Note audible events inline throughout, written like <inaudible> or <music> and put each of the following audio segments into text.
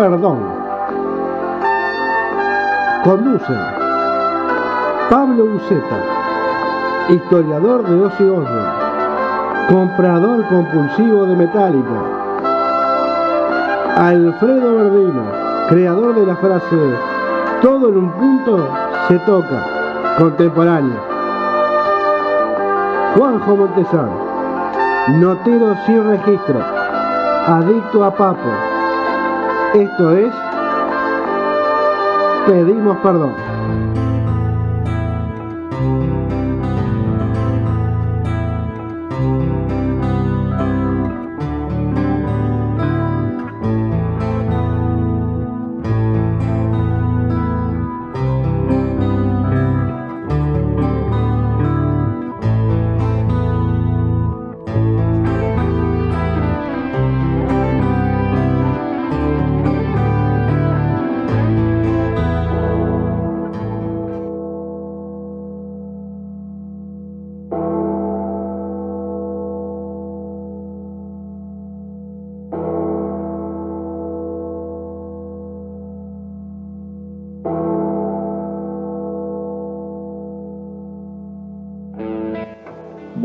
Perdón. Conducen Pablo Uceta, historiador de Ozzy Osbourne, comprador compulsivo de Metallica. Alfredo Verdino, creador de la frase todo en un punto se toca, contemporáneo. Juanjo Montesano, notero sin registro, adicto a papo. Esto es Pedimos Perdón.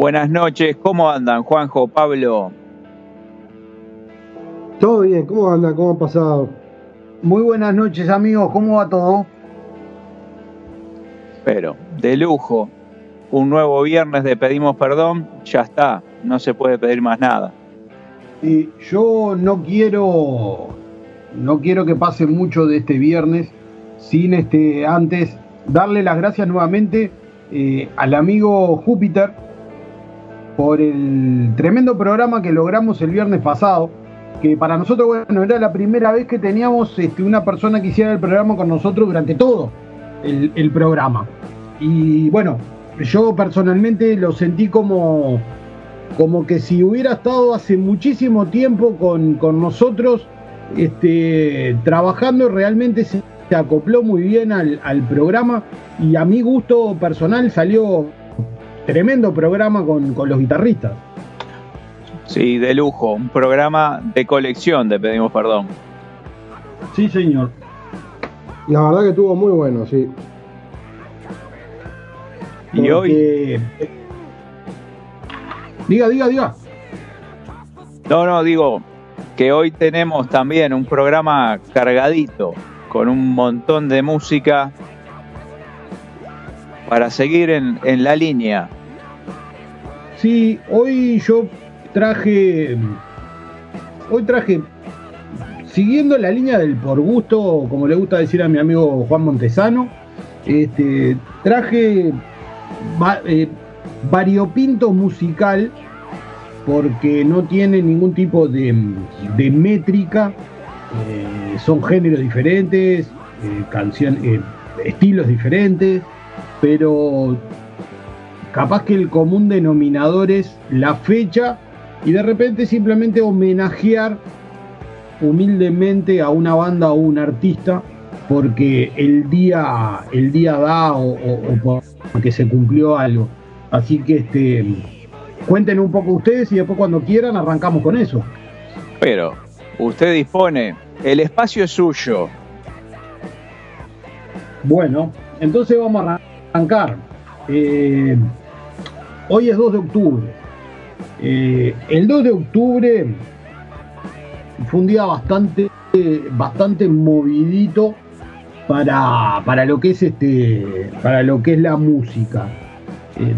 Buenas noches, ¿cómo andan Juanjo, Pablo? Todo bien, ¿cómo andan? ¿Cómo han pasado? Muy buenas noches amigos, ¿cómo va todo? Pero, de lujo, un nuevo viernes de Pedimos Perdón, ya está, no se puede pedir más nada. Y yo no quiero, no quiero que pase mucho de este viernes sin este antes darle las gracias nuevamente eh, al amigo Júpiter por el tremendo programa que logramos el viernes pasado, que para nosotros, bueno, era la primera vez que teníamos este, una persona que hiciera el programa con nosotros durante todo el, programa. Y bueno, yo personalmente lo sentí como, como que si hubiera estado hace muchísimo tiempo con, nosotros, este, trabajando realmente se, acopló muy bien al, al programa y a mi gusto personal salió tremendo programa con, los guitarristas. Sí, de lujo, un programa de colección, te pedimos perdón. Sí, señor. La verdad que estuvo muy bueno, sí. Y hoy. Diga, diga, diga. No, no, digo que hoy tenemos también un programa cargadito, con un montón de música para seguir en, en la línea. Sí, hoy yo traje. Hoy traje. Siguiendo la línea del por gusto, como le gusta decir a mi amigo Juan Montesano, este, traje eh, variopinto musical porque no tiene ningún tipo de, métrica, eh, son géneros diferentes, eh, canciones, estilos diferentes, pero capaz que el común denominador es la fecha y de repente simplemente homenajear humildemente a una banda o un artista porque el día, el día da o, porque se cumplió algo. Así que este, cuenten un poco ustedes y después cuando quieran arrancamos con eso. Pero usted dispone, el espacio es suyo. Bueno, entonces vamos a arrancar. Eh, hoy es 2 de octubre. Eh, el 2 de octubre fue un día bastante, bastante movidito para, para lo que es este, para lo que es la música. Eh,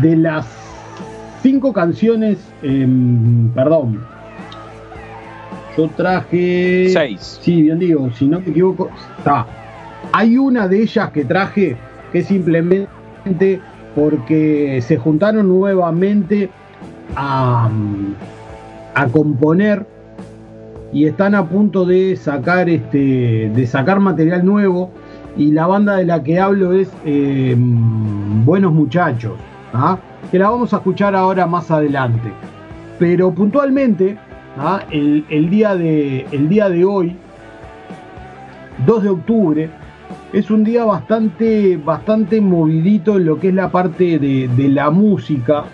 de las cinco canciones, em, perdón, yo traje seis. Sí, bien digo, si no me equivoco, está. Hay una de ellas que traje que simplemente porque se juntaron nuevamente a, componer y están a punto de sacar este de sacar material nuevo y la banda de la que hablo es eh, Buenos Muchachos ¿ah? que la vamos a escuchar ahora más adelante pero puntualmente ¿ah? el, día de, el día de hoy 2 de octubre es un día bastante, bastante movidito en lo que es la parte de, la música,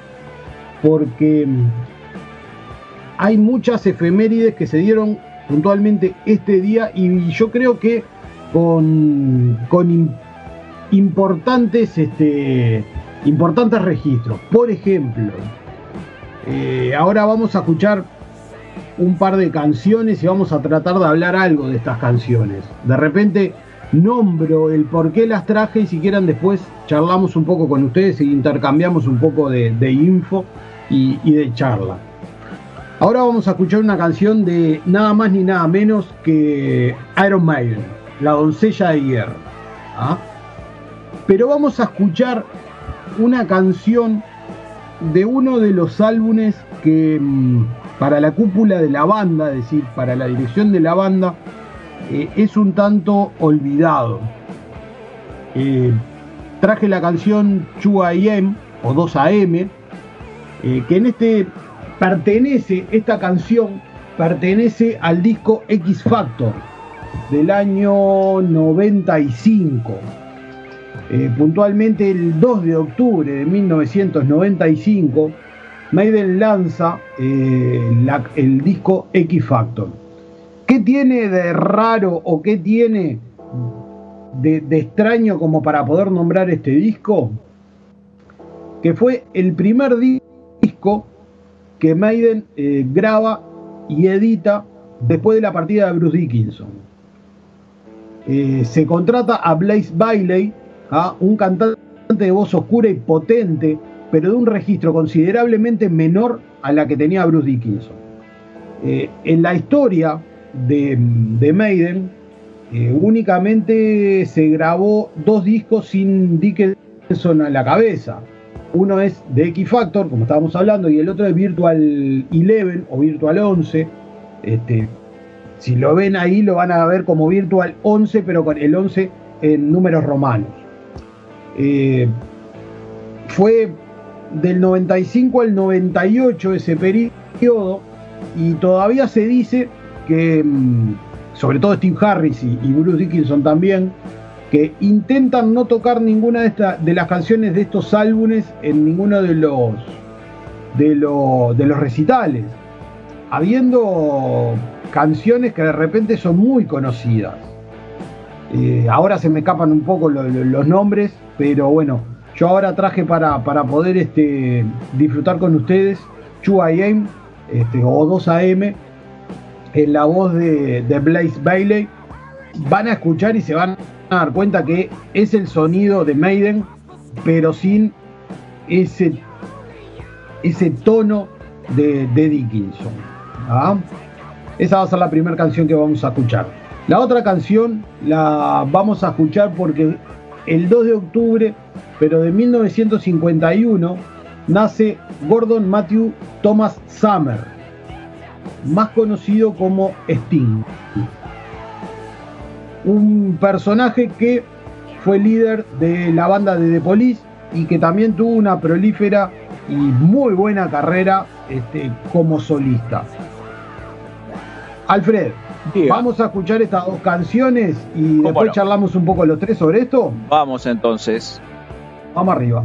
porque hay muchas efemérides que se dieron puntualmente este día y yo creo que con, con importantes, este, importantes registros. Por ejemplo, eh, ahora vamos a escuchar un par de canciones y vamos a tratar de hablar algo de estas canciones. De repente nombro el por qué las traje y si quieren después charlamos un poco con ustedes e intercambiamos un poco de, info y, de charla. Ahora vamos a escuchar una canción de nada más ni nada menos que Iron Maiden, La doncella de hierro. ¿ah? Pero vamos a escuchar una canción de uno de los álbumes que mm, para la cúpula de la banda, es decir, para la dirección de la banda, eh, es un tanto olvidado. Eh, traje la canción 2AM o 2AM, eh, que en este pertenece, esta canción pertenece al disco X Factor del año 95. puntualmente el 2 de octubre de 1995, Maiden lanza el disco X Factor. ¿Qué tiene de raro o qué tiene de, extraño como para poder nombrar este disco? Que fue el primer disco que Maiden eh, graba y edita después de la partida de Bruce Dickinson. Eh, se contrata a Blaze Bailey, a un cantante de voz oscura y potente, pero de un registro considerablemente menor a la que tenía Bruce Dickinson. Eh, en la historia de, Maiden, eh, únicamente se grabó dos discos sin Dickinson a la cabeza. Uno es de X Factor, como estábamos hablando, y el otro es Virtual 11 o Virtual 11. Este, si lo ven ahí, lo van a ver como Virtual 11, pero con el 11 en números romanos. Eh, fue del 95 al 98 ese periodo, y todavía se dice que, mm, sobre todo Steve Harris y, Bruce Dickinson también, que intentan no tocar ninguna de, de las canciones de estos álbumes en ninguno de los, de, de los recitales, habiendo canciones que de repente son muy conocidas. Eh, ahora se me escapan un poco los nombres, pero bueno, yo ahora traje para, para poder este, disfrutar con ustedes 2 AM este, o 2 AM en la voz de, Blaze Bailey, van a escuchar y se van a dar cuenta que es el sonido de Maiden, pero sin ese, ese tono de, Dickinson. ¿ah? Esa va a ser la primera canción que vamos a escuchar. La otra canción la vamos a escuchar porque el 2 de octubre, pero de 1951, nace Gordon Matthew Thomas Summer más conocido como Sting. Un personaje que fue líder de la banda de The Police y que también tuvo una prolífera y muy buena carrera este, como solista. Alfred, vamos a escuchar estas dos canciones y después charlamos un poco los tres sobre esto. Vamos entonces. Vamos arriba.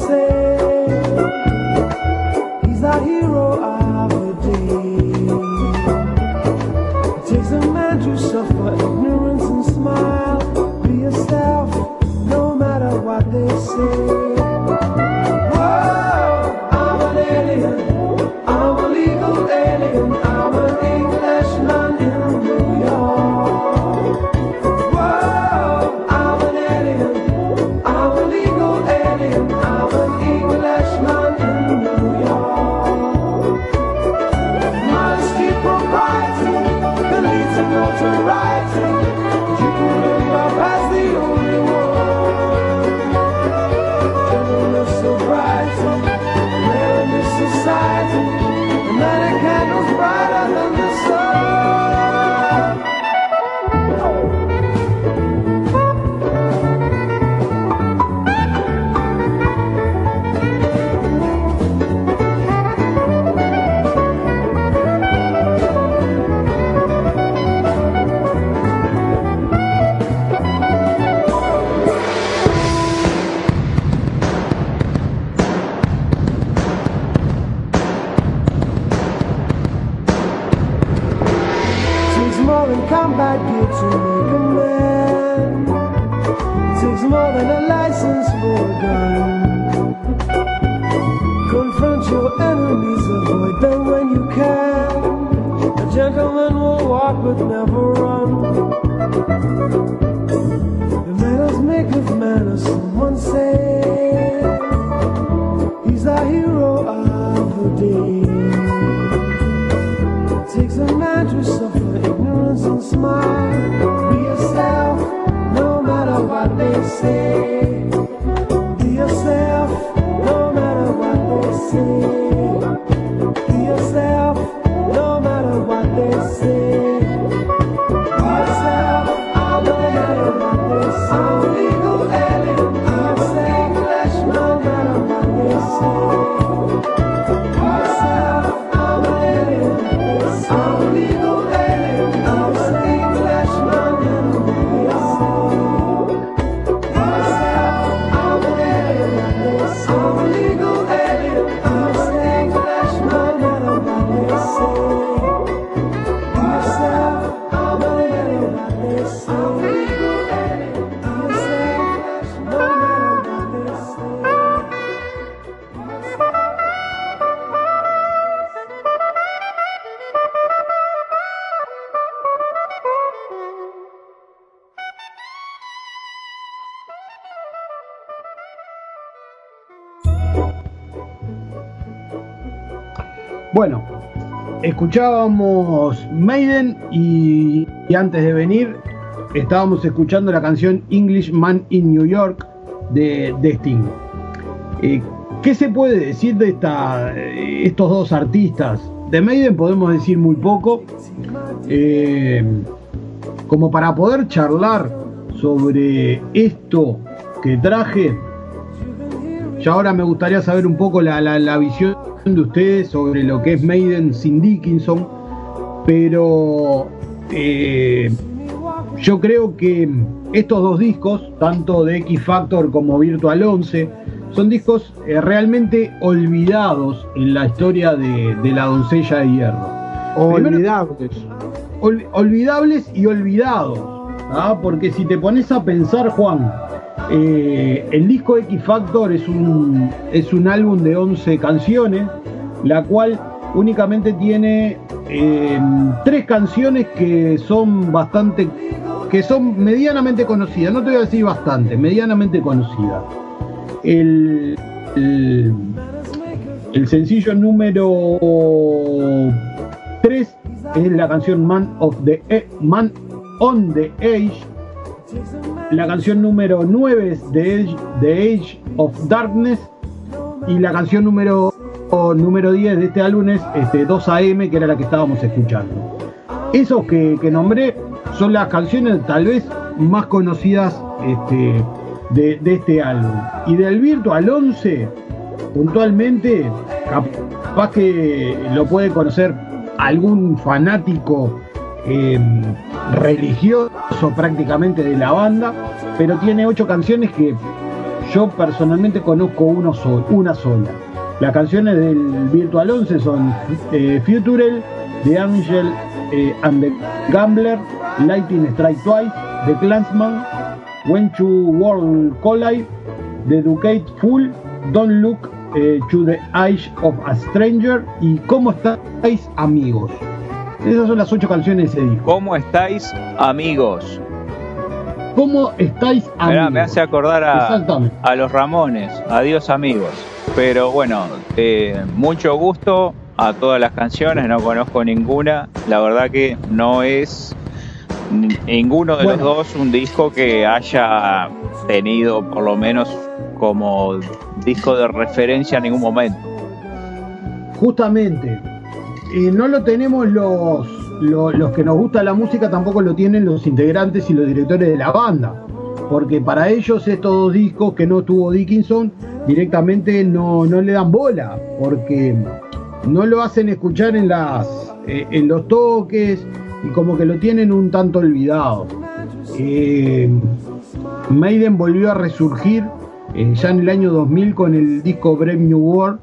ser. escuchábamos Maiden y, y, antes de venir estábamos escuchando la canción Englishman in New York de, de Sting. Eh, ¿Qué se puede decir de esta, eh, estos dos artistas? De Maiden podemos decir muy poco. Eh, como para poder charlar sobre esto que traje, ya ahora me gustaría saber un poco la, la visión de ustedes sobre lo que es Maiden sin Dickinson, pero eh, yo creo que estos dos discos, tanto de X Factor como Virtual 11, son discos eh, realmente olvidados en la historia de, de la doncella de hierro. Olvidables. Olvidables y olvidados. ¿ah? Porque si te pones a pensar, Juan, eh, el disco X Factor es un, es un álbum de 11 canciones la cual únicamente tiene eh, tres canciones que son bastante, que son medianamente conocidas, no te voy a decir bastante, medianamente conocidas. El, el, sencillo número 3 es la canción Man of the E- Man on the Age. La canción número 9 es The The Age of Darkness. Y la canción número, o número 10 de este álbum es este, 2AM, que era la que estábamos escuchando. Esos que, que nombré son las canciones tal vez más conocidas este, de, de este álbum. Y del Virtual 11, puntualmente, capaz que lo puede conocer algún fanático eh, religioso prácticamente de la banda, pero tiene ocho canciones que yo personalmente conozco uno sol- una sola. Las canciones del Virtual 11 son eh, Futurel, The Angel eh, and the Gambler, Lightning Strike Twice, The Clansman, When Two World Collide, The Ducate Full, Don't Look eh, to the Eyes of a Stranger y ¿Cómo estáis amigos? Esas son las ocho canciones de ese disco. ¿Cómo estáis, amigos? ¿Cómo estáis amigos? Mirá, me hace acordar a los Ramones. Adiós, amigos. Pero bueno, eh, mucho gusto a todas las canciones. No conozco ninguna. La verdad que no es ni- ninguno de Bueno. los dos un disco que haya tenido por lo menos como disco de referencia en ningún momento. Justamente, eh, no lo tenemos los, lo- los que nos gusta la música, tampoco lo tienen los integrantes y los directores de la banda. Porque para ellos estos dos discos que no tuvo Dickinson directamente no, no le dan bola. Porque no lo hacen escuchar en, las, eh, en los toques y como que lo tienen un tanto olvidado. Eh, Maiden volvió a resurgir eh, ya en el año 2000 con el disco Brave New World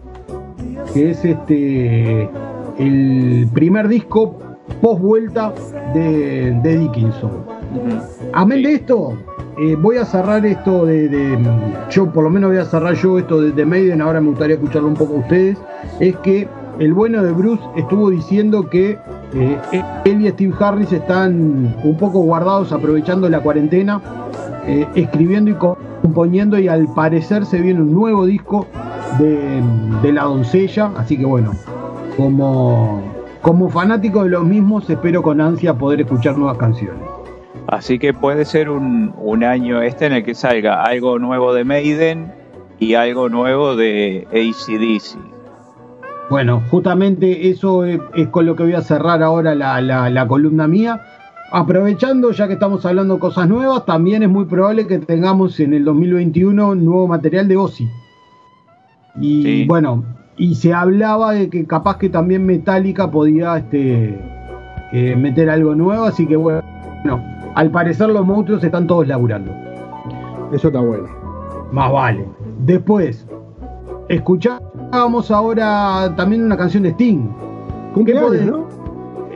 que es este el primer disco post vuelta de, de Dickinson. Amén de esto, eh, voy a cerrar esto de, Yo, por lo menos, voy a cerrar yo esto de, de Maiden. Ahora me gustaría escucharlo un poco a ustedes. Es que el bueno de Bruce estuvo diciendo que eh, él y Steve Harris están un poco guardados aprovechando la cuarentena, eh, escribiendo y componiendo. Y al parecer se viene un nuevo disco de, de La Doncella. Así que bueno, como, como fanático de los mismos, espero con ansia poder escuchar nuevas canciones. Así que puede ser un, un año este en el que salga algo nuevo de Maiden y algo nuevo de ACDC. Bueno, justamente eso es, es con lo que voy a cerrar ahora la, la- la columna mía. Aprovechando, ya que estamos hablando de cosas nuevas, también es muy probable que tengamos en el 2021 nuevo material de Ozzy. Y Sí. bueno, y se hablaba de que capaz que también Metallica podía este, eh, meter algo nuevo, así que bueno, al parecer los monstruos están todos laburando. Eso está bueno. Más vale. Después, escuchábamos ahora también una canción de Sting. Cumpleaños, ¿no?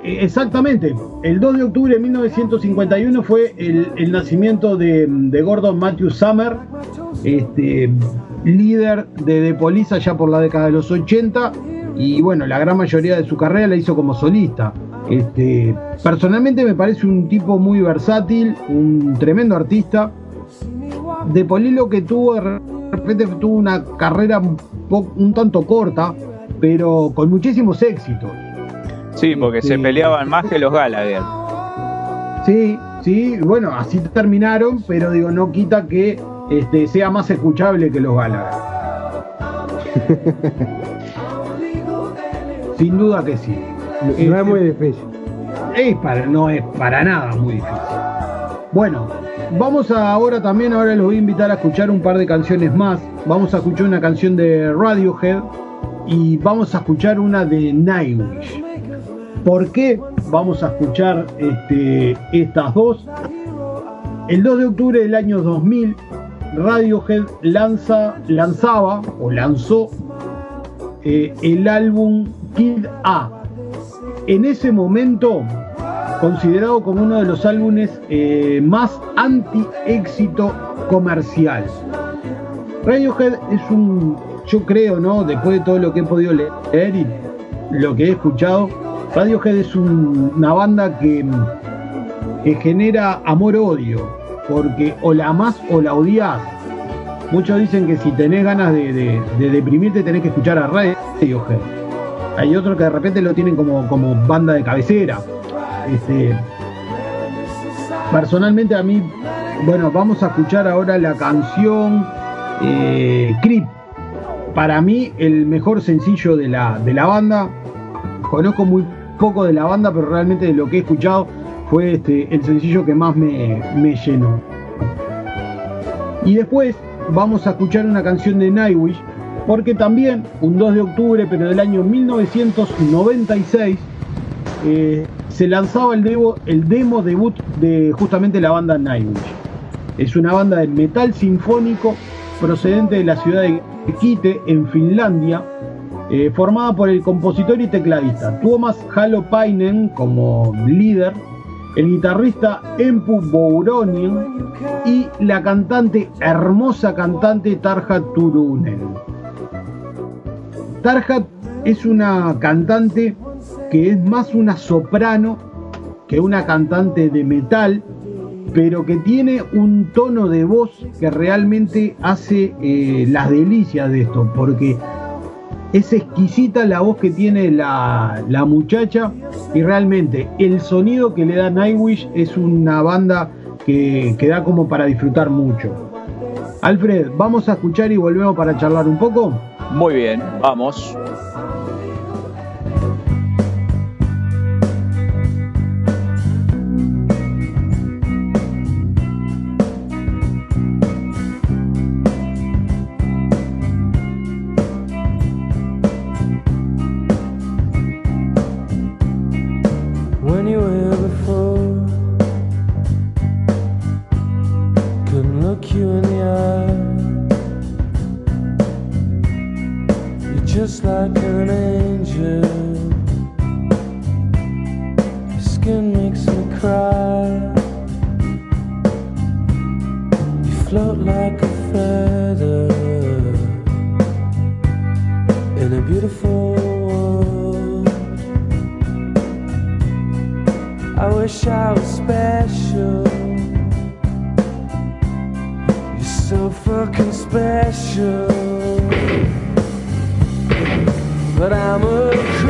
Eh, Exactamente. El 2 de octubre de 1951 fue el, el nacimiento de, de Gordon Matthew Summer, este, líder de The Police allá por la década de los 80. Y bueno, la gran mayoría de su carrera la hizo como solista. Este, personalmente me parece un tipo muy versátil, un tremendo artista. De Police lo que tuvo, de repente tuvo una carrera un, tanto corta, pero con muchísimos éxitos. Sí, porque se Sí. peleaban más que los Gallagher. Sí, sí, bueno, así terminaron, pero digo, no quita que este, sea más escuchable que los Gallagher. <laughs> Sin duda que sí. No, es muy difícil. para, no es para nada muy difícil. Bueno, vamos a ahora también, ahora los voy a invitar a escuchar un par de canciones más. Vamos a escuchar una canción de Radiohead y vamos a escuchar una de Nightwish. ¿Por qué vamos a escuchar este, estas dos? El 2 de octubre del año 2000, Radiohead lanza, lanzaba o lanzó eh, el álbum Kid A. En ese momento, considerado como uno de los álbumes eh, más anti-éxito comercial. Radiohead es un, yo creo, ¿no? Después de todo lo que he podido leer y lo que he escuchado, Radiohead es un- una banda que, que genera amor-odio, porque o la amás o la odias. Muchos dicen que si tenés ganas de, de- de deprimirte tenés que escuchar a Radiohead. Hay otros que de repente lo tienen como, como banda de cabecera. Este, personalmente a mí, bueno, vamos a escuchar ahora la canción eh, Creep. Para mí el mejor sencillo de la, de la banda. Conozco muy poco de la banda, pero realmente de lo que he escuchado fue este, el sencillo que más me, me llenó. Y después vamos a escuchar una canción de Nightwish, porque también un 2 de octubre, pero del año 1996, eh, se lanzaba el demo, el demo debut de justamente la banda Nightwish. Es una banda de metal sinfónico procedente de la ciudad de Kite, en Finlandia, eh, formada por el compositor y tecladista Tuomas Halopainen como líder, el guitarrista Empu Bouronien y la cantante, hermosa cantante Tarja Turunen. Tarja es una cantante que es más una soprano que una cantante de metal, pero que tiene un tono de voz que realmente hace eh, las delicias de esto, porque es exquisita la voz que tiene la, la muchacha y realmente el sonido que le da Nightwish es una banda que, que da como para disfrutar mucho. Alfred, vamos a escuchar y volvemos para charlar un poco. Muy bien, vamos. So fucking special. But I'm a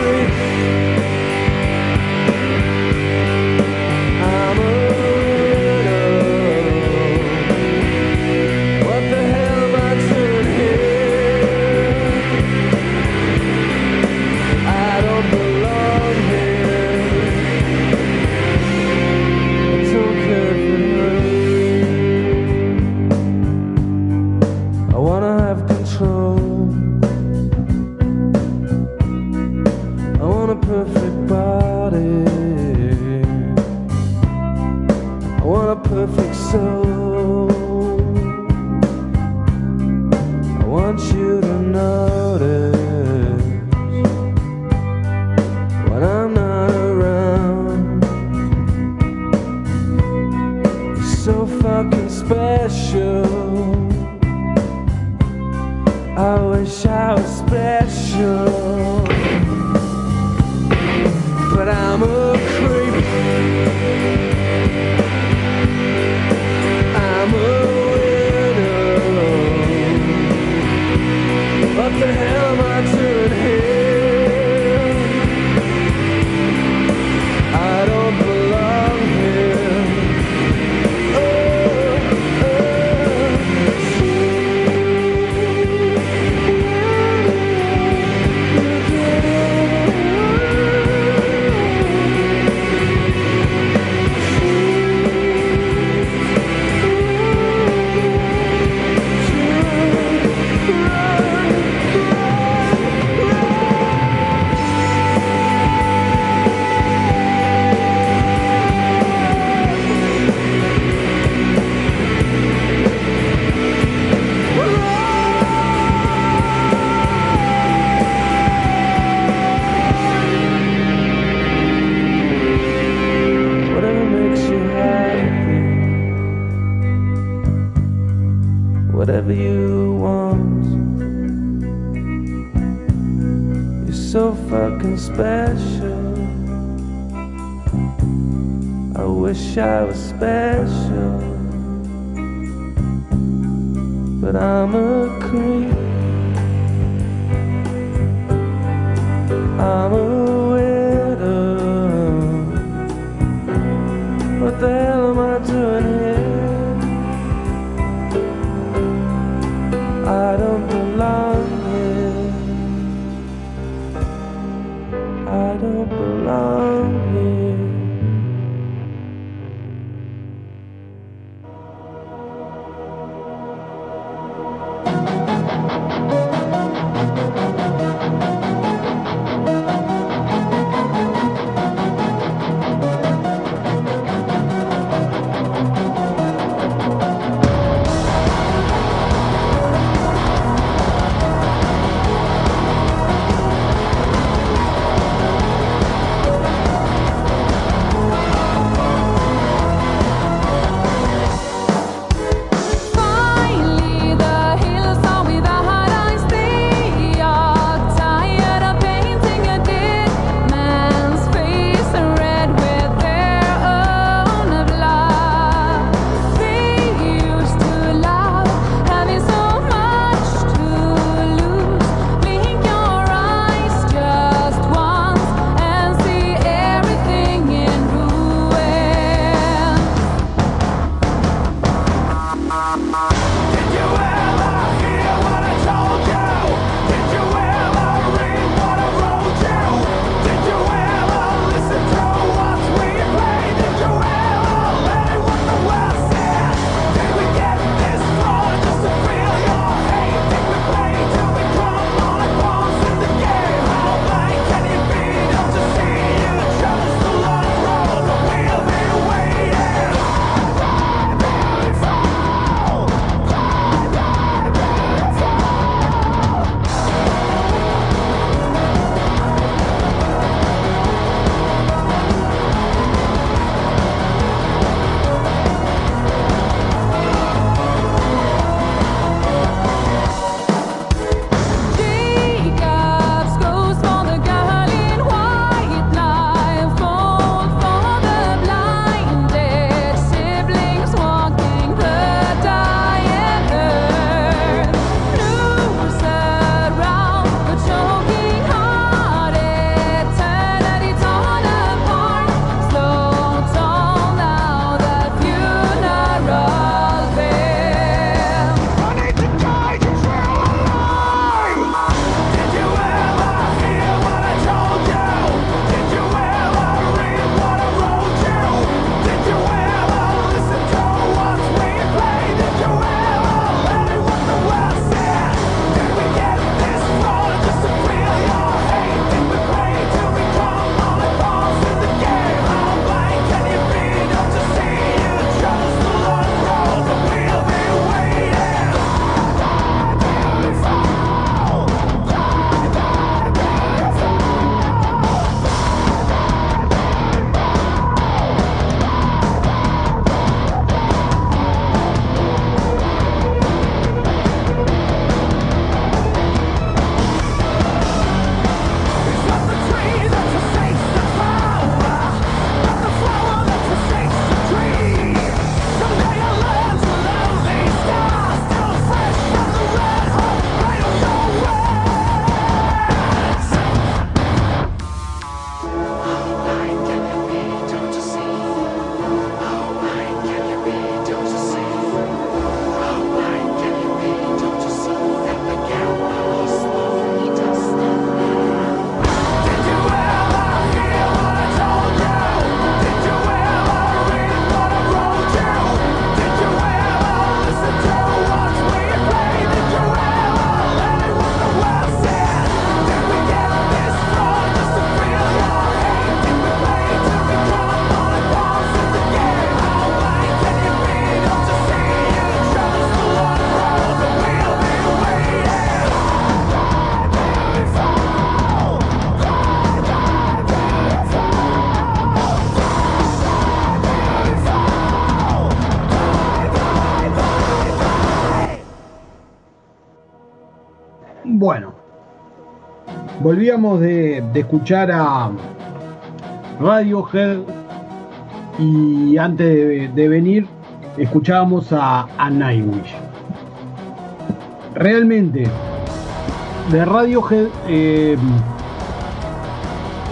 volvíamos de, de escuchar a Radiohead y antes de, venir escuchábamos a, a Nightwish. Realmente, de Radiohead eh,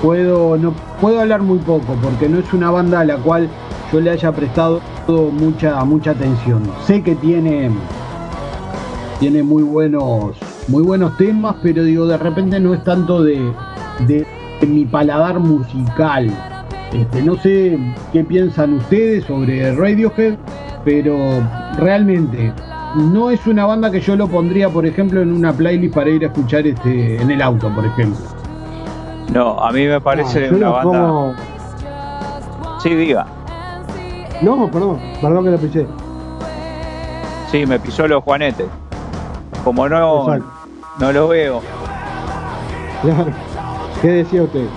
puedo, no, puedo hablar muy poco porque no es una banda a la cual yo le haya prestado mucha, mucha atención. Sé que tiene, tiene muy buenos, muy buenos temas, pero digo, de repente no es tanto de, de, de mi paladar musical. Este, no sé qué piensan ustedes sobre Radiohead, pero realmente no es una banda que yo lo pondría, por ejemplo, en una playlist para ir a escuchar este, en el auto, por ejemplo. No, a mí me parece No, yo una banda. Sí, diga. No, perdón, perdón que lo pisé. Sí, me pisó los juanetes. Como no, Exacto. No lo veo, Claro. ¿Qué decía usted?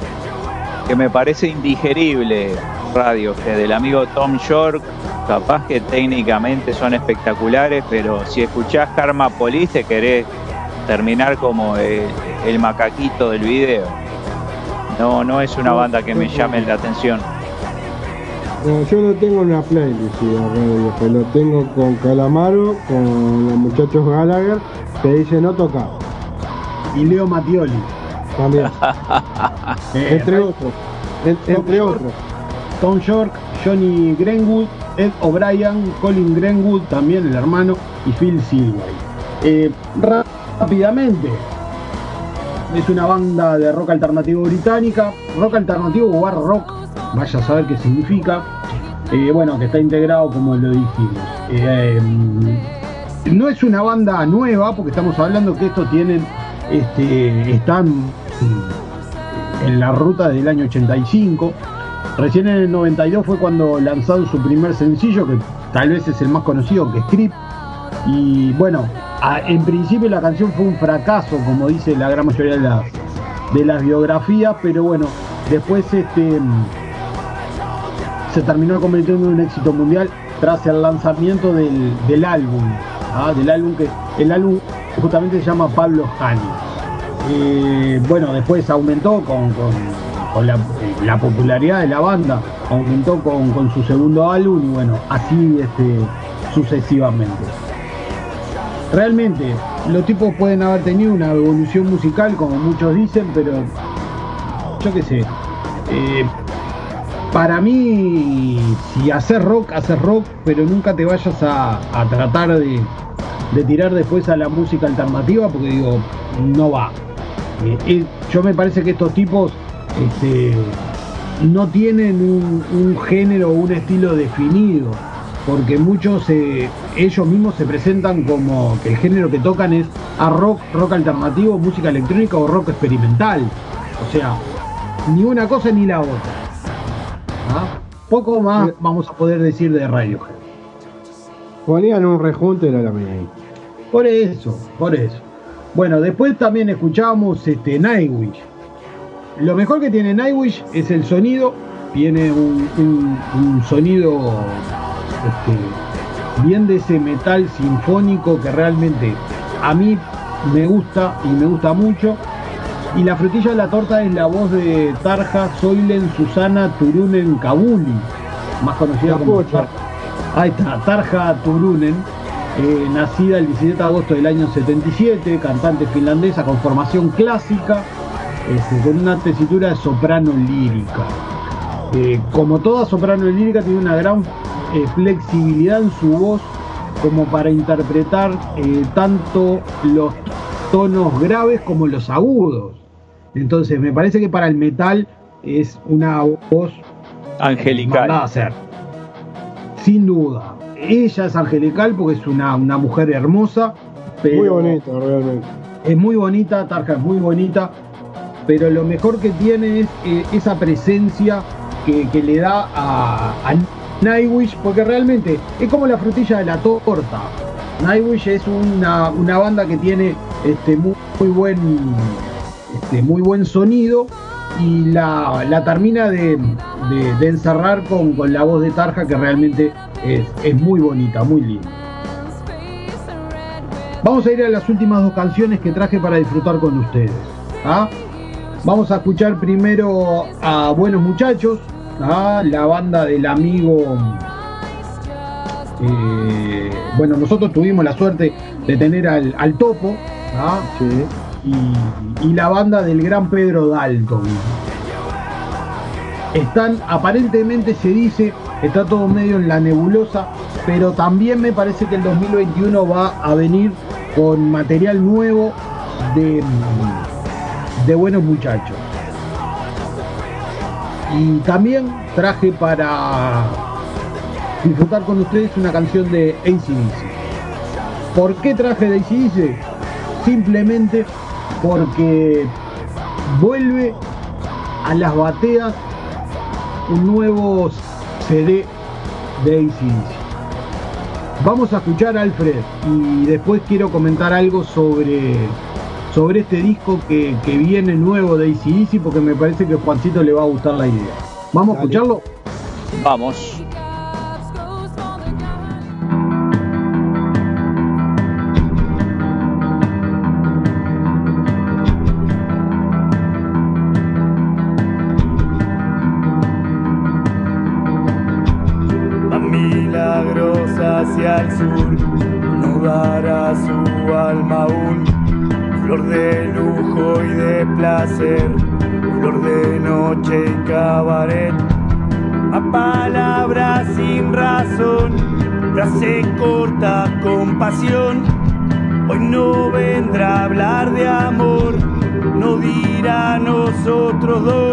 que me parece indigerible radio, que del amigo Tom York, capaz que técnicamente son espectaculares, pero si escuchás Karma Police te querés terminar como el, el macaquito del video. No, no es una No, banda que me no, llame no. la atención. No, yo lo tengo en una playlist, a Radiohead. Lo tengo con Calamaro, con los muchachos Gallagher, que dice no tocar. Y Leo Mattioli. También. <laughs> Eh, entre otros. En- entre otros. Tom York, Johnny Greenwood, Ed O'Brien, Colin Greenwood, también el hermano, y Phil Silway. Eh, rápidamente, es una banda de rock alternativo británica, rock alternativo o hard rock, vaya a saber qué significa. Eh, bueno, que está integrado como lo dijimos. Eh, no es una banda nueva, porque estamos hablando que estos tienen, este, están en la ruta del año 85. Recién en el 92 fue cuando lanzaron su primer sencillo, que tal vez es el más conocido, que es Script. Y bueno, en principio la canción fue un fracaso, como dice la gran mayoría de las, de las biografías, pero bueno, después este, se terminó convirtiendo en un éxito mundial tras el lanzamiento del, del álbum. ¿ah? Del álbum que el álbum justamente se llama Pablo Hani. Eh, bueno, después aumentó con, la, la popularidad de la banda, aumentó con, su segundo álbum y bueno, así este, sucesivamente. Realmente, los tipos pueden haber tenido una evolución musical, como muchos dicen, pero yo qué sé. eh, para mí, si hacer rock, hacer rock, pero nunca te vayas a, tratar de tirar después a la música alternativa, porque digo, no va. Eh, yo me parece que estos tipos este, no tienen un, un género o un estilo definido, porque muchos eh, ellos mismos se presentan como que el género que tocan es a rock, rock alternativo, música electrónica o rock experimental. O sea, ni una cosa ni la otra. ¿Ah? Poco más vamos a poder decir de Radiohead. Ponían un rejunte era la. Por eso, por eso. Bueno, después también escuchamos este Nightwish. Lo mejor que tiene Nightwish es el sonido. Tiene un, un- un sonido este, bien de ese metal sinfónico que realmente a mí me gusta y me gusta mucho. Y la frutilla de la torta es la voz de Tarja Soilen Susana Turunen Kabuli, más conocida como. Tarja. Ahí está, Tarja Turunen, eh, nacida el 17 de agosto del año 77, cantante finlandesa con formación clásica, este, con una tesitura de soprano lírica. Eh, como toda soprano lírica, tiene una gran eh, flexibilidad en su voz como para interpretar tanto los tonos graves como los agudos. Entonces, me parece que para el metal es una voz Angelical. hacer. Sin duda. Ella es angelical porque es una, una mujer hermosa. Pero Muy bonito, realmente. Es muy bonita, Tarja es muy bonita. Pero lo mejor que tiene es eh, esa presencia que, que le da a, a Nightwish. Porque realmente es como la frutilla de la torta. Nightwish es una, una banda que tiene este, muy, muy buen este, muy buen sonido y la, la termina de, de- de encerrar con, con la voz de Tarja que realmente es, es muy bonita, muy linda. Vamos a ir a las últimas dos canciones que traje para disfrutar con ustedes. ¿ah? Vamos a escuchar primero a Buenos Muchachos, a la banda del amigo. eh, bueno, nosotros tuvimos la suerte de tener al, al Topo ¿ah? Sí. y, y la banda del gran Pedro Dalton. Están, aparentemente se dice, está todo medio en la nebulosa, pero también me parece que el 2021 va a venir con material nuevo de, de buenos muchachos. Y también traje para disfrutar con ustedes una canción de ACDC. ¿Por qué traje de ACDC? Simplemente porque vuelve a las bateas un nuevo CD de ACDC. Vamos a escuchar a Alfred y después quiero comentar algo sobre, sobre este disco que, que viene nuevo de ACDC porque me parece que a Juancito le va a gustar la idea. ¿Vamos a escucharlo? Vamos. Hoy no vendrá a hablar de amor, no dirá a nosotros dos.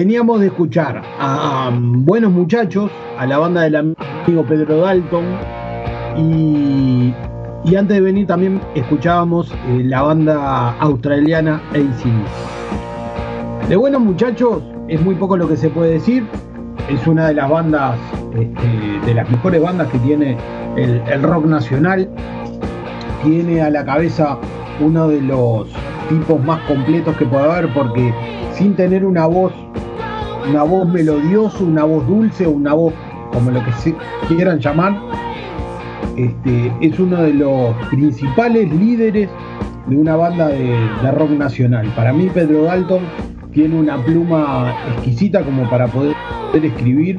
Veníamos de escuchar a, Buenos Muchachos, a la banda del amigo Pedro Dalton, y, y antes de venir también escuchábamos eh, la banda australiana ACDC. De Buenos Muchachos es muy poco lo que se puede decir, es una de las bandas, este, de las mejores bandas que tiene el, el rock nacional, tiene a la cabeza uno de los tipos más completos que puede haber porque sin tener una voz, una voz melodiosa, una voz dulce, una voz como lo que quieran llamar, este, es uno de los principales líderes de una banda de, de rock nacional. Para mí Pedro Dalton tiene una pluma exquisita como para poder escribir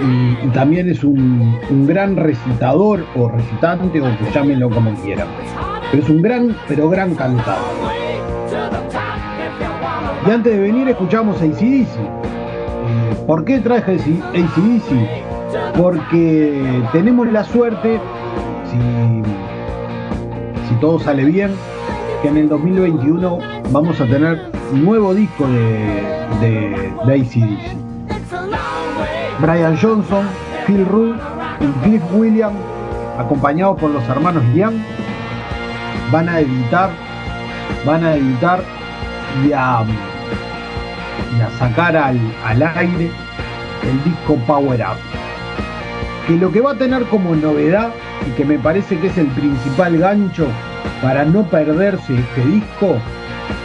y, también es un, un gran recitador o recitante o que llámenlo como quieran. Pero es un gran, pero gran cantador. Y antes de venir escuchamos a ACDC. ¿Por qué traje ACDC? Porque tenemos la suerte, si, si todo sale bien, que en el 2021 vamos a tener nuevo disco de, de, de ACDC. Brian Johnson, Phil Rudd y Cliff Williams, acompañados por los hermanos Young, van a editar, van a editar y a, a sacar al, al aire el disco Power Up. Que lo que va a tener como novedad, y que me parece que es el principal gancho para no perderse este disco,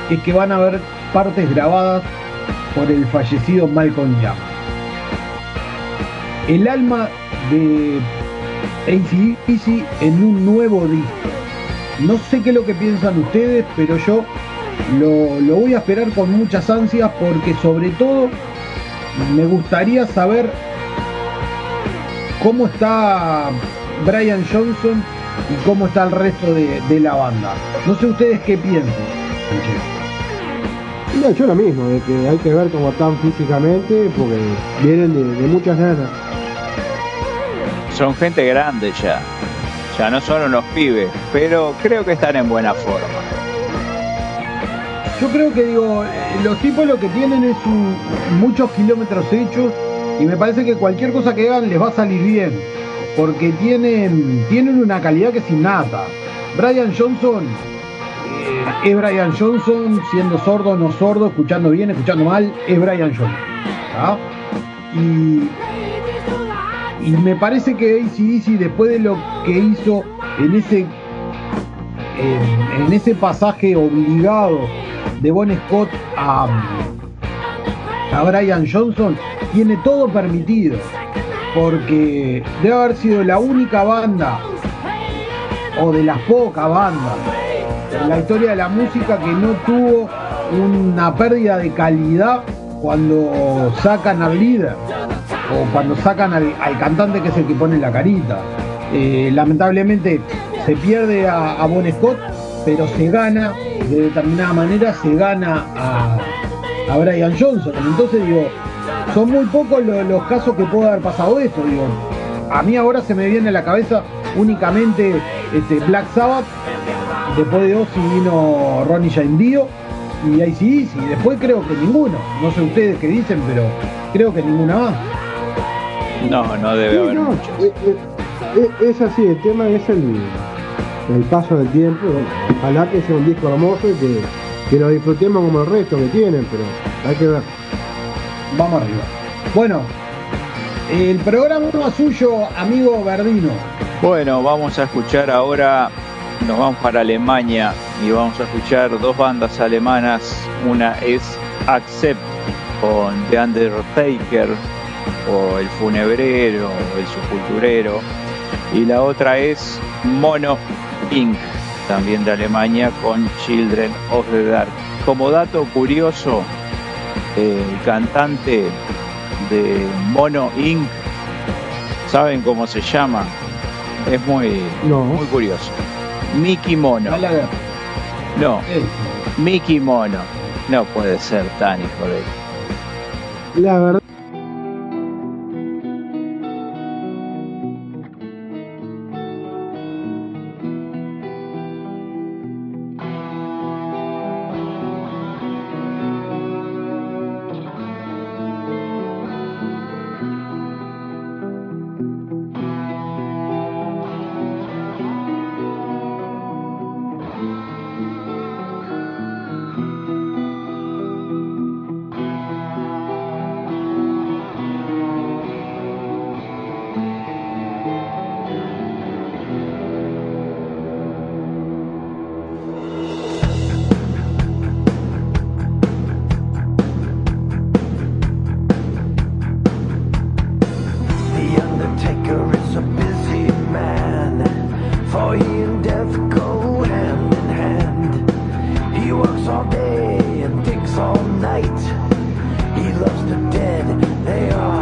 es que van a haber partes grabadas por el fallecido Malcolm Young. El alma de ACDC en un nuevo disco. No sé qué es lo que piensan ustedes, pero yo lo, lo voy a esperar con muchas ansias porque sobre todo me gustaría saber cómo está Brian Johnson y cómo está el resto de, de la banda. No sé ustedes qué piensan. No, yo lo mismo, de que hay que ver cómo están físicamente, porque vienen de, de muchas ganas. Son gente grande ya. Ya no son unos pibes, pero creo que están en buena forma. Yo creo que digo, los tipos lo que tienen es un- muchos kilómetros hechos y me parece que cualquier cosa que hagan les va a salir bien, porque tienen, tienen una calidad que es innata. Brian Johnson eh, es Brian Johnson, siendo sordo no sordo, escuchando bien, escuchando mal, es Brian Johnson. Y, y me parece que ACDC después de lo que hizo en ese en, ese pasaje obligado de Bon Scott a, a Brian Johnson, tiene todo permitido. Porque debe haber sido la única banda, o de las pocas bandas, en la historia de la música que no tuvo una pérdida de calidad cuando sacan al líder o cuando sacan al, al cantante que es el que pone la carita. Eh, lamentablemente se pierde a, a Bon Scott, pero se gana, de determinada manera, se gana a, a Brian Johnson. Entonces digo, son muy pocos lo- los casos que puede haber pasado esto. Digo, a mí ahora se me viene a la cabeza únicamente este, Black Sabbath, después de Ozzy vino Ronnie James Dio y ACDC, y después creo que ninguno. No sé ustedes qué dicen, pero creo que ninguna más. No, no debe Sí, haber no, muchos. eh, eh, eh, es así, el tema es el, el paso del tiempo. ojalá que sea un disco hermoso y que, que lo disfrutemos como el resto que tienen, pero hay que ver. Vamos arriba. Bueno, el programa suyo, amigo Verdino. Bueno, vamos a escuchar ahora, nos vamos para Alemania y vamos a escuchar dos bandas alemanas. Una es Accept con The Undertaker o El Funebrero o El Sepulturero y la otra es Mono Inc. también de Alemania con Children of the Dark. Como dato curioso, el cantante de Mono Inc. ¿Saben cómo se llama? Es muy, No. muy curioso. Mickey Mono. No, Eh, Mickey Mono. No puede ser tan hijo de... La verdad. They are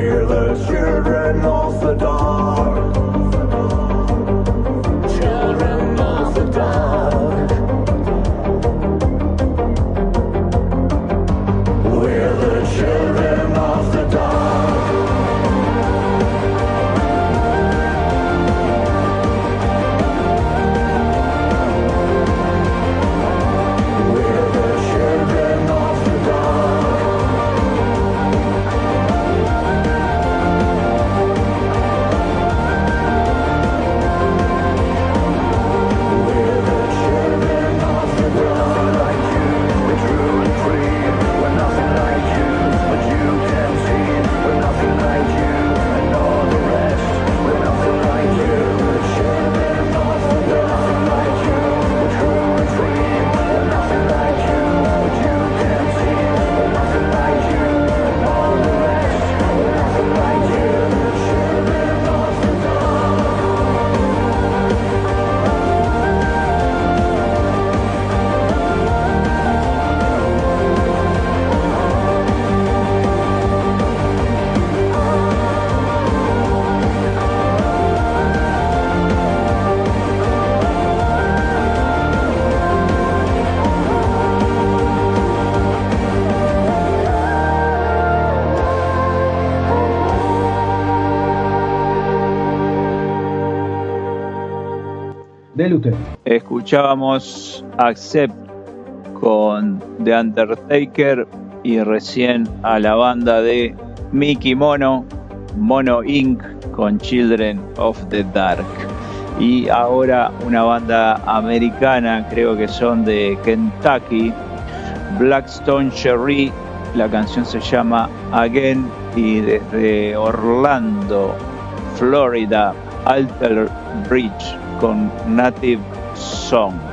fearless children of the dark. de Escuchábamos Accept con The Undertaker y recién a la banda de Mickey Mono, Mono Inc. con Children of the Dark. Y ahora una banda americana, creo que son de Kentucky, Blackstone Cherry. La canción se llama Again y desde Orlando, Florida, Alter Bridge con Native Song.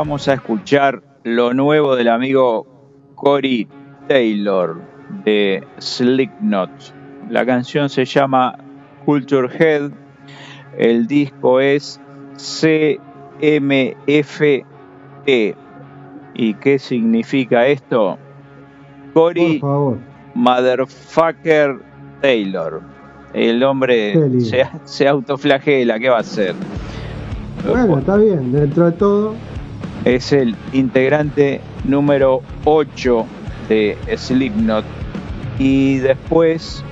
Vamos a escuchar lo nuevo del amigo Cory Taylor de Slipknot. La canción se llama Culture Head. El disco es CMFT. ¿Y qué significa esto? Cory. Motherfucker Taylor. El hombre se autoflagela, ¿qué va a hacer? Bueno, está bien, dentro de todo. Es el integrante número 8 de Slipknot. Y después,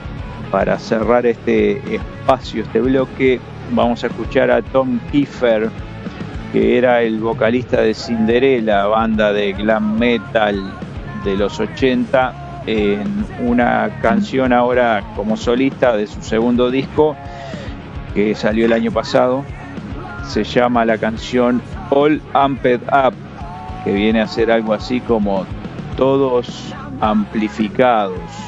para cerrar este espacio, este bloque, vamos a escuchar a Tom Kiefer, que era el vocalista de Cinderella, banda de glam metal de los 80, en una canción ahora como solista de su segundo disco, que salió el año pasado. Se llama la canción All Amped Up, que viene a ser algo así como todos amplificados.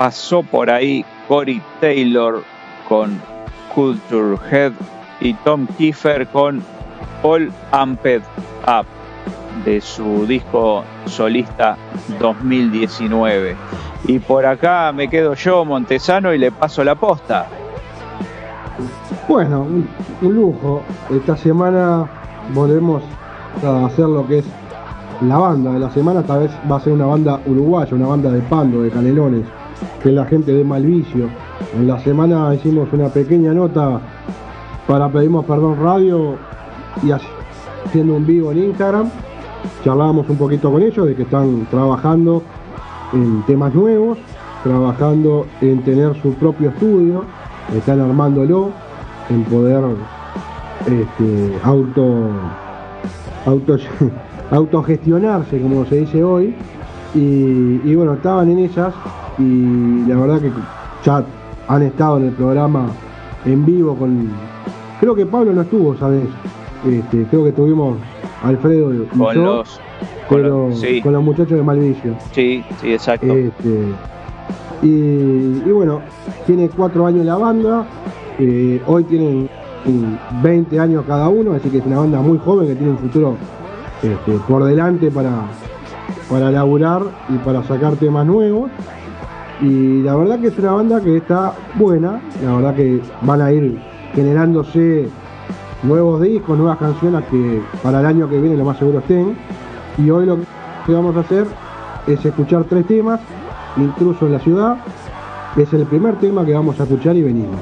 Pasó por ahí Cory Taylor con Culture Head y Tom Kiefer con All Amped Up de su disco solista 2019. Y por acá me quedo yo, Montesano, y le paso la posta. Bueno, un, un lujo. Esta semana volvemos a hacer lo que es la banda de la semana. Esta vez va a ser una banda uruguaya, una banda de pando, de canelones, que la gente de Malvicio. En la semana hicimos una pequeña nota para Pedimos Perdón Radio y haciendo un vivo en Instagram. Charlábamos un poquito con ellos de que están trabajando en temas nuevos, trabajando en tener su propio estudio, están armándolo, en poder este, auto, auto <laughs> autogestionarse, como se dice hoy. Y, y bueno, estaban en ellas y la verdad que ya han estado en el programa en vivo con. Creo que Pablo no estuvo, ¿sabes? Este, creo que tuvimos Alfredo y Con yo, los. Con los sí, con los muchachos de Malvicio. sí, sí, exacto. Este, y, y bueno, tiene cuatro años la banda, eh, hoy tienen mm, 20 años cada uno, así que es una banda muy joven que tiene un futuro este, por delante para, para laburar y para sacar temas nuevos. Y la verdad que es una banda que está buena, la verdad que van a ir generándose nuevos discos, nuevas canciones que para el año que viene lo más seguro estén. Y hoy lo que vamos a hacer es escuchar tres temas, Intruso en la ciudad, que es el primer tema que vamos a escuchar y venimos.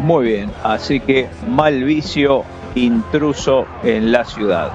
Muy bien, así que mal vicio, intruso en la ciudad.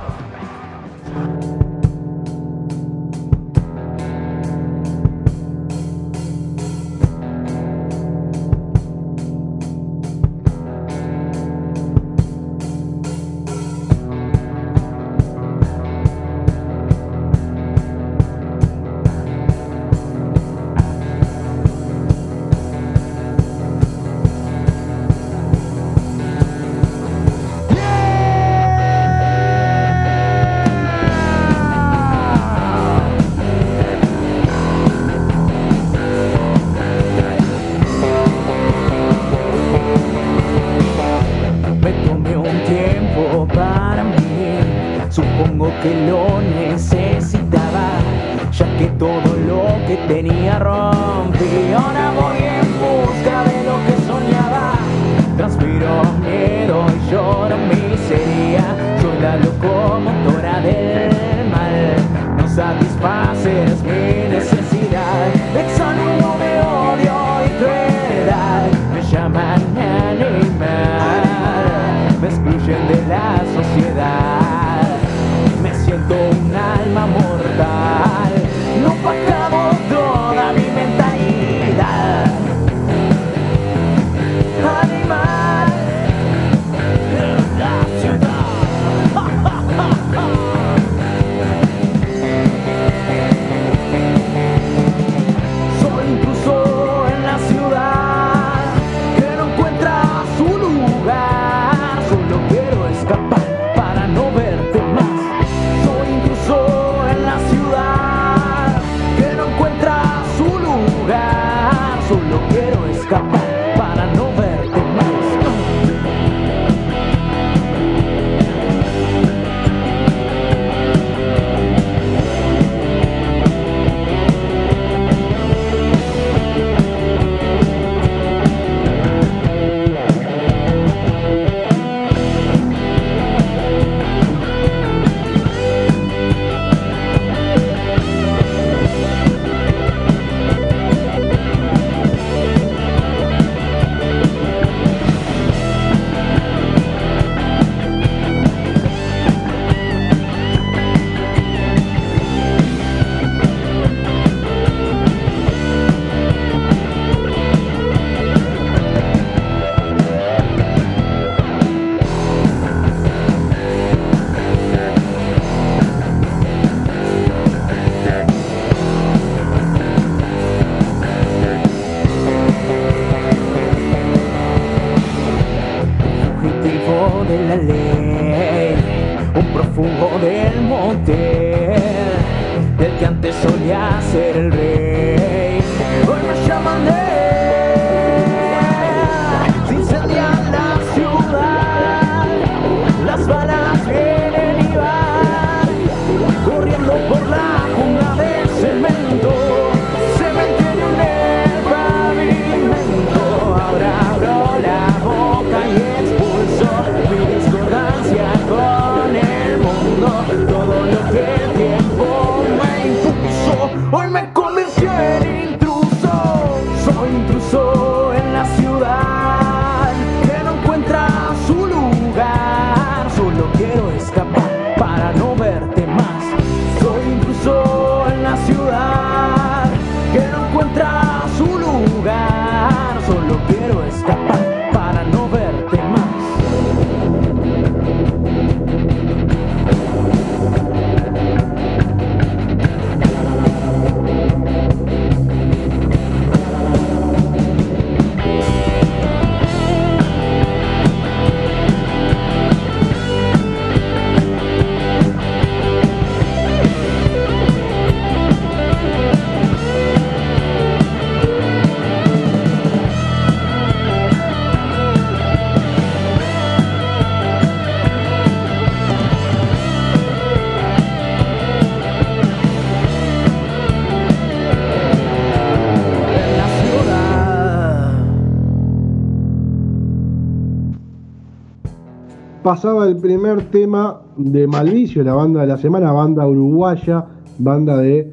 pasaba el primer tema de Malvicio, la banda de la semana, banda uruguaya, banda de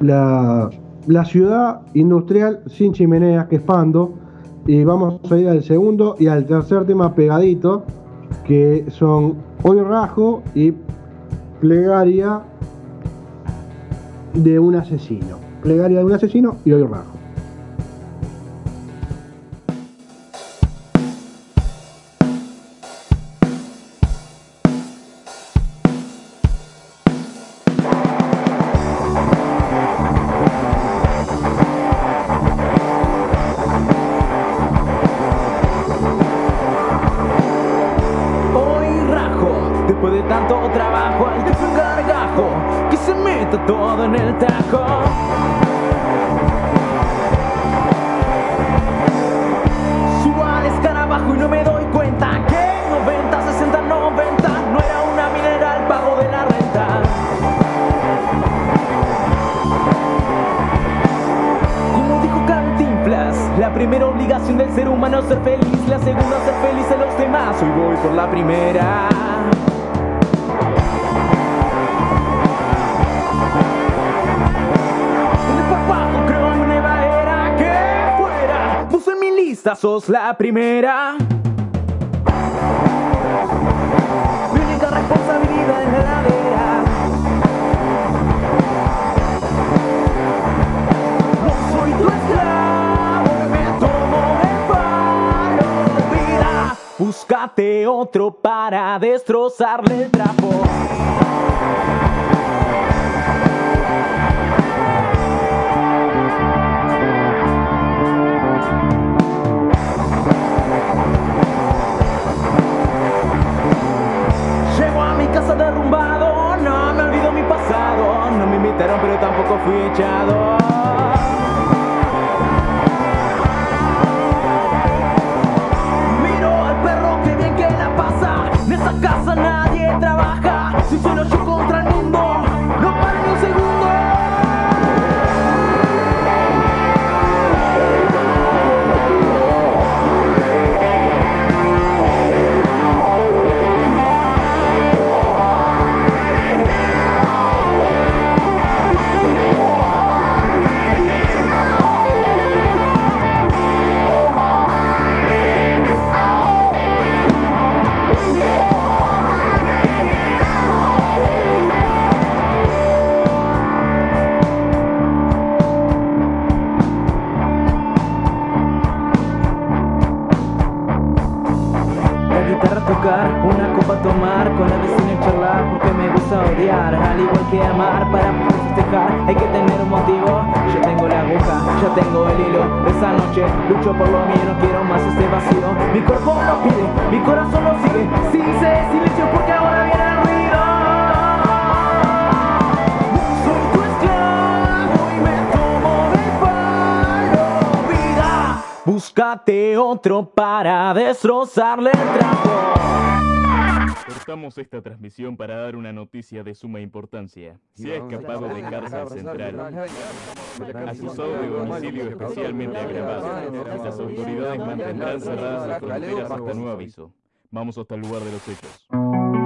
la, la ciudad industrial sin chimeneas, que es Pando. Y vamos a ir al segundo y al tercer tema pegadito, que son Hoy Rajo y Plegaria de un asesino. Plegaria de un asesino y Hoy Rajo. sos la primera. Mi única responsabilidad es la vera. No soy tu esclavo, me tomo el paro de vida. Búscate otro para destrozarle el. tampoco fui echado. Miro al perro que bien que la pasa, en esa casa nadie trabaja, si solo yo Aprovechamos esta transmisión para dar una noticia de suma importancia. Se ha escapado de cárcel central. Acusado de domicilio especialmente agravado. Las autoridades mantendrán cerradas las fronteras hasta nuevo aviso. Vamos hasta el lugar de los hechos.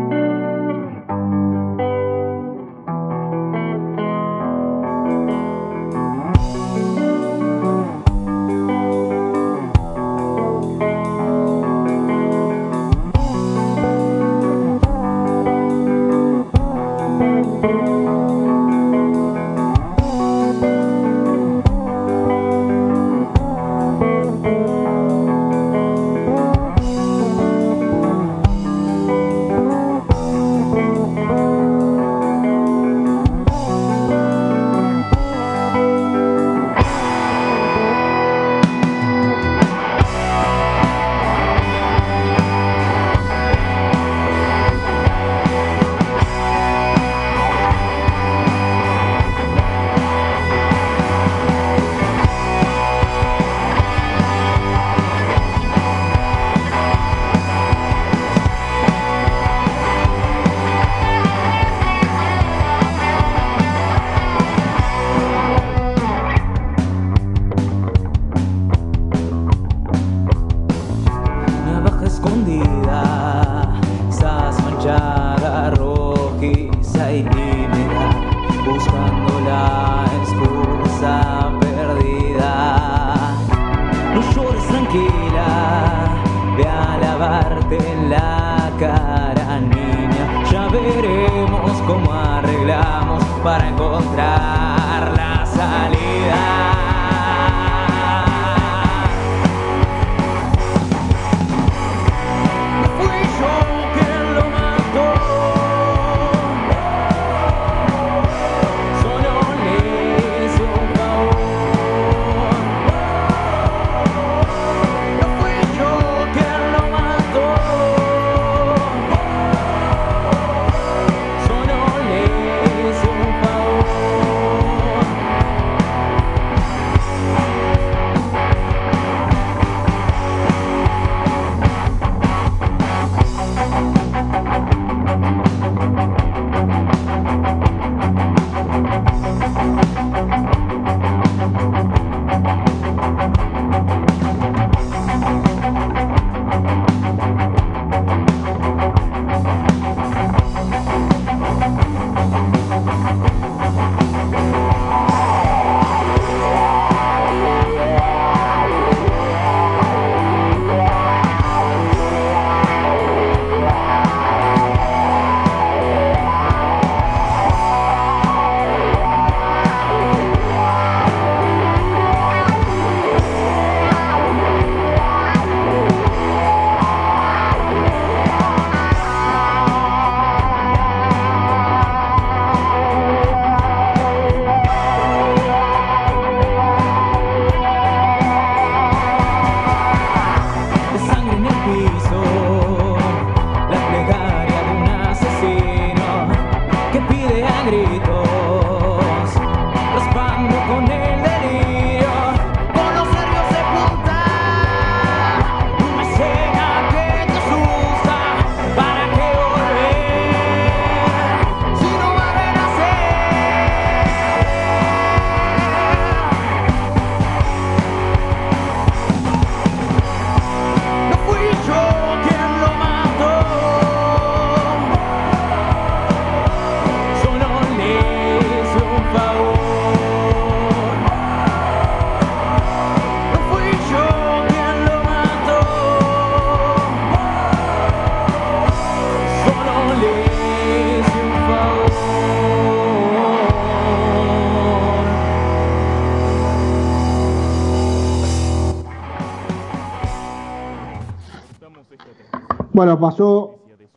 Bueno, pasó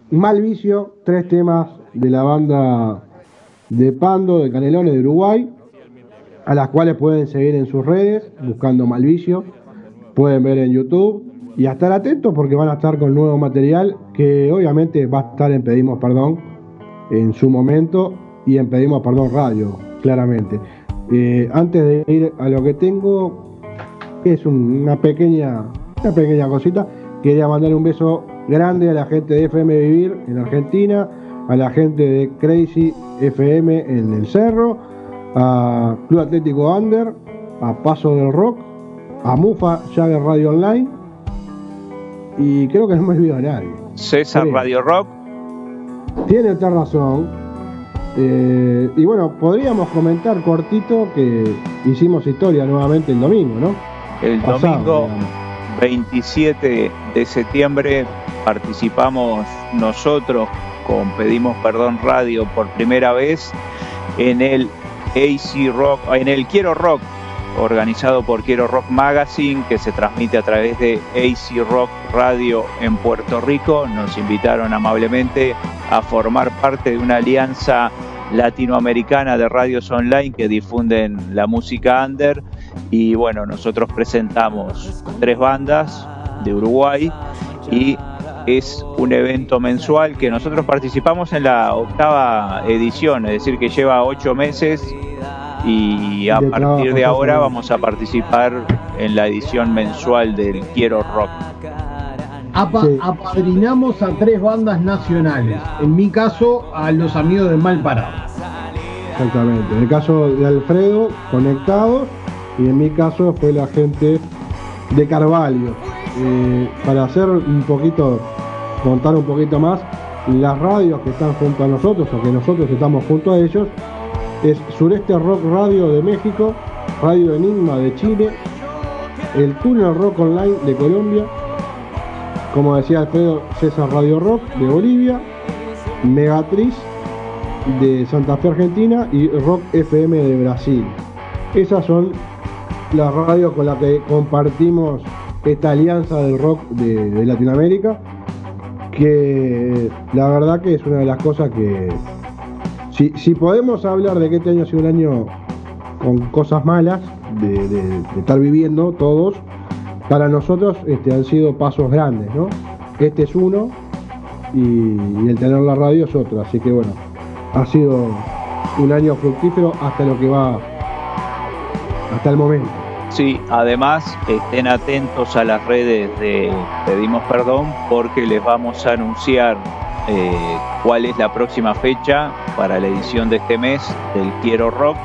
Mal Vicio, tres temas de la banda de Pando, de Canelones de Uruguay, a las cuales pueden seguir en sus redes, buscando Mal Vicio, pueden ver en YouTube y a estar atentos porque van a estar con nuevo material que obviamente va a estar en Pedimos Perdón en su momento y en Pedimos Perdón Radio, claramente. Eh, antes de ir a lo que tengo, es un- una pequeña, una pequeña cosita. Quería mandar un beso grande a la gente de FM Vivir en Argentina, a la gente de Crazy FM en el Cerro, a Club Atlético Under, a Paso del Rock, a Mufa Jagger Radio Online y creo que no me olvido a nadie. César. Radio Rock, Tiene otra razón. Eh, y bueno, podríamos comentar cortito que hicimos historia nuevamente el domingo, ¿no? el Pasado, domingo digamos. 27 de septiembre participamos nosotros con Pedimos Perdón Radio por primera vez en el AC Rock, en el Quiero Rock, organizado por Quiero Rock Magazine, que se transmite a través de AC Rock Radio en Puerto Rico. Nos invitaron amablemente a formar parte de una alianza latinoamericana de radios online que difunden la música under y bueno, nosotros presentamos tres bandas de Uruguay y es un evento mensual que nosotros participamos en la octava edición, es decir, que lleva ocho meses y a De partir de ahora vamos a participar en la edición mensual del Quiero Rock. Apa- Sí. Apadrinamos a tres bandas nacionales. En mi caso, a los amigos de Mal Parado. Exactamente. En el caso de Alfredo, conectados, y en mi caso fue la gente de Carvalho. Eh, para hacer un poquito, contar un poquito más, las radios que están junto a nosotros, o que nosotros estamos junto a ellos, es Sureste Rock Radio de México, Radio Enigma de Chile, el Túnel Rock Online de Colombia, como decía Alfredo, César Radio Rock de Bolivia, Megatriz de Santa Fe, Argentina y Rock FM de Brasil. Esas son las radios con las que compartimos esta alianza del rock de, de Latinoamérica, que la verdad que es una de las cosas que, si, si podemos hablar de que este año ha sido un año con cosas malas, de, estar viviendo todos, para nosotros este, han sido pasos grandes, ¿no? Este es uno y, y el tener la radio es otro, así que bueno, ha sido un año fructífero hasta lo que va hasta el momento. Sí, además estén atentos a las redes de Pedimos Perdón porque les vamos a anunciar eh, cuál es la próxima fecha para la edición de este mes del Quiero Rock.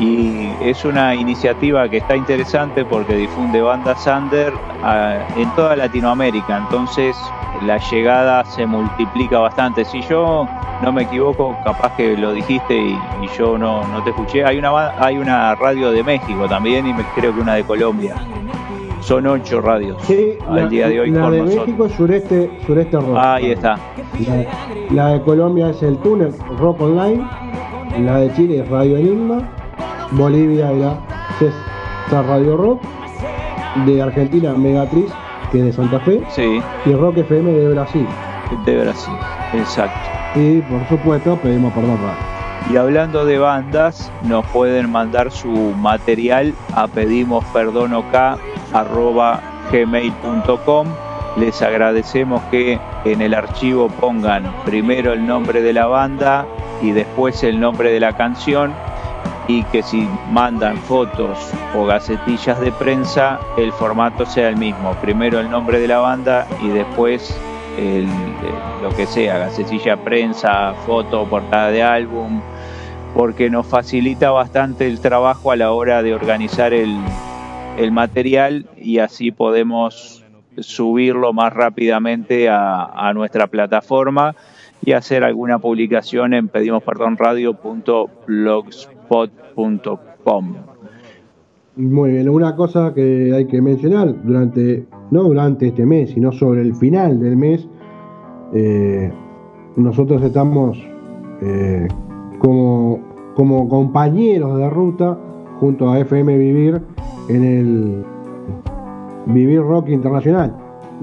Y es una iniciativa que está interesante porque difunde bandas under ah, en toda Latinoamérica. Entonces la llegada se multiplica bastante. Si yo no me equivoco, capaz que lo dijiste y, y yo no, no te escuché. Hay una, hay una radio de México también y me, creo que una de Colombia. Son ocho radios Sí, al día de hoy la con de nosotros. México es sureste, sureste rock. Ahí está. La, la de Colombia es el túnel Rock Online, la de Chile es Radio Enigma, Bolivia era César Radio Rock, de Argentina Megatriz, que es de Santa Fe, Sí, y Rock FM de Brasil. de Brasil. Exacto. Y por supuesto pedimos perdón. Y hablando de bandas, nos pueden mandar su material a pedimosperdonok@gmail.com. Les agradecemos que en el archivo pongan primero el nombre de la banda y después el nombre de la canción y que si mandan fotos o gacetillas de prensa el formato sea el mismo. Primero el nombre de la banda y después el- lo que sea, gacetilla prensa, foto, portada de álbum, porque nos facilita bastante el trabajo a la hora de organizar el, material y así podemos subirlo más rápidamente a, nuestra plataforma y hacer alguna publicación en Muy bien, una cosa que hay que mencionar durante, no durante este mes, sino sobre el final del mes, eh, nosotros estamos eh, como, como compañeros de ruta junto a FM Vivir en el Vivir Rock Internacional.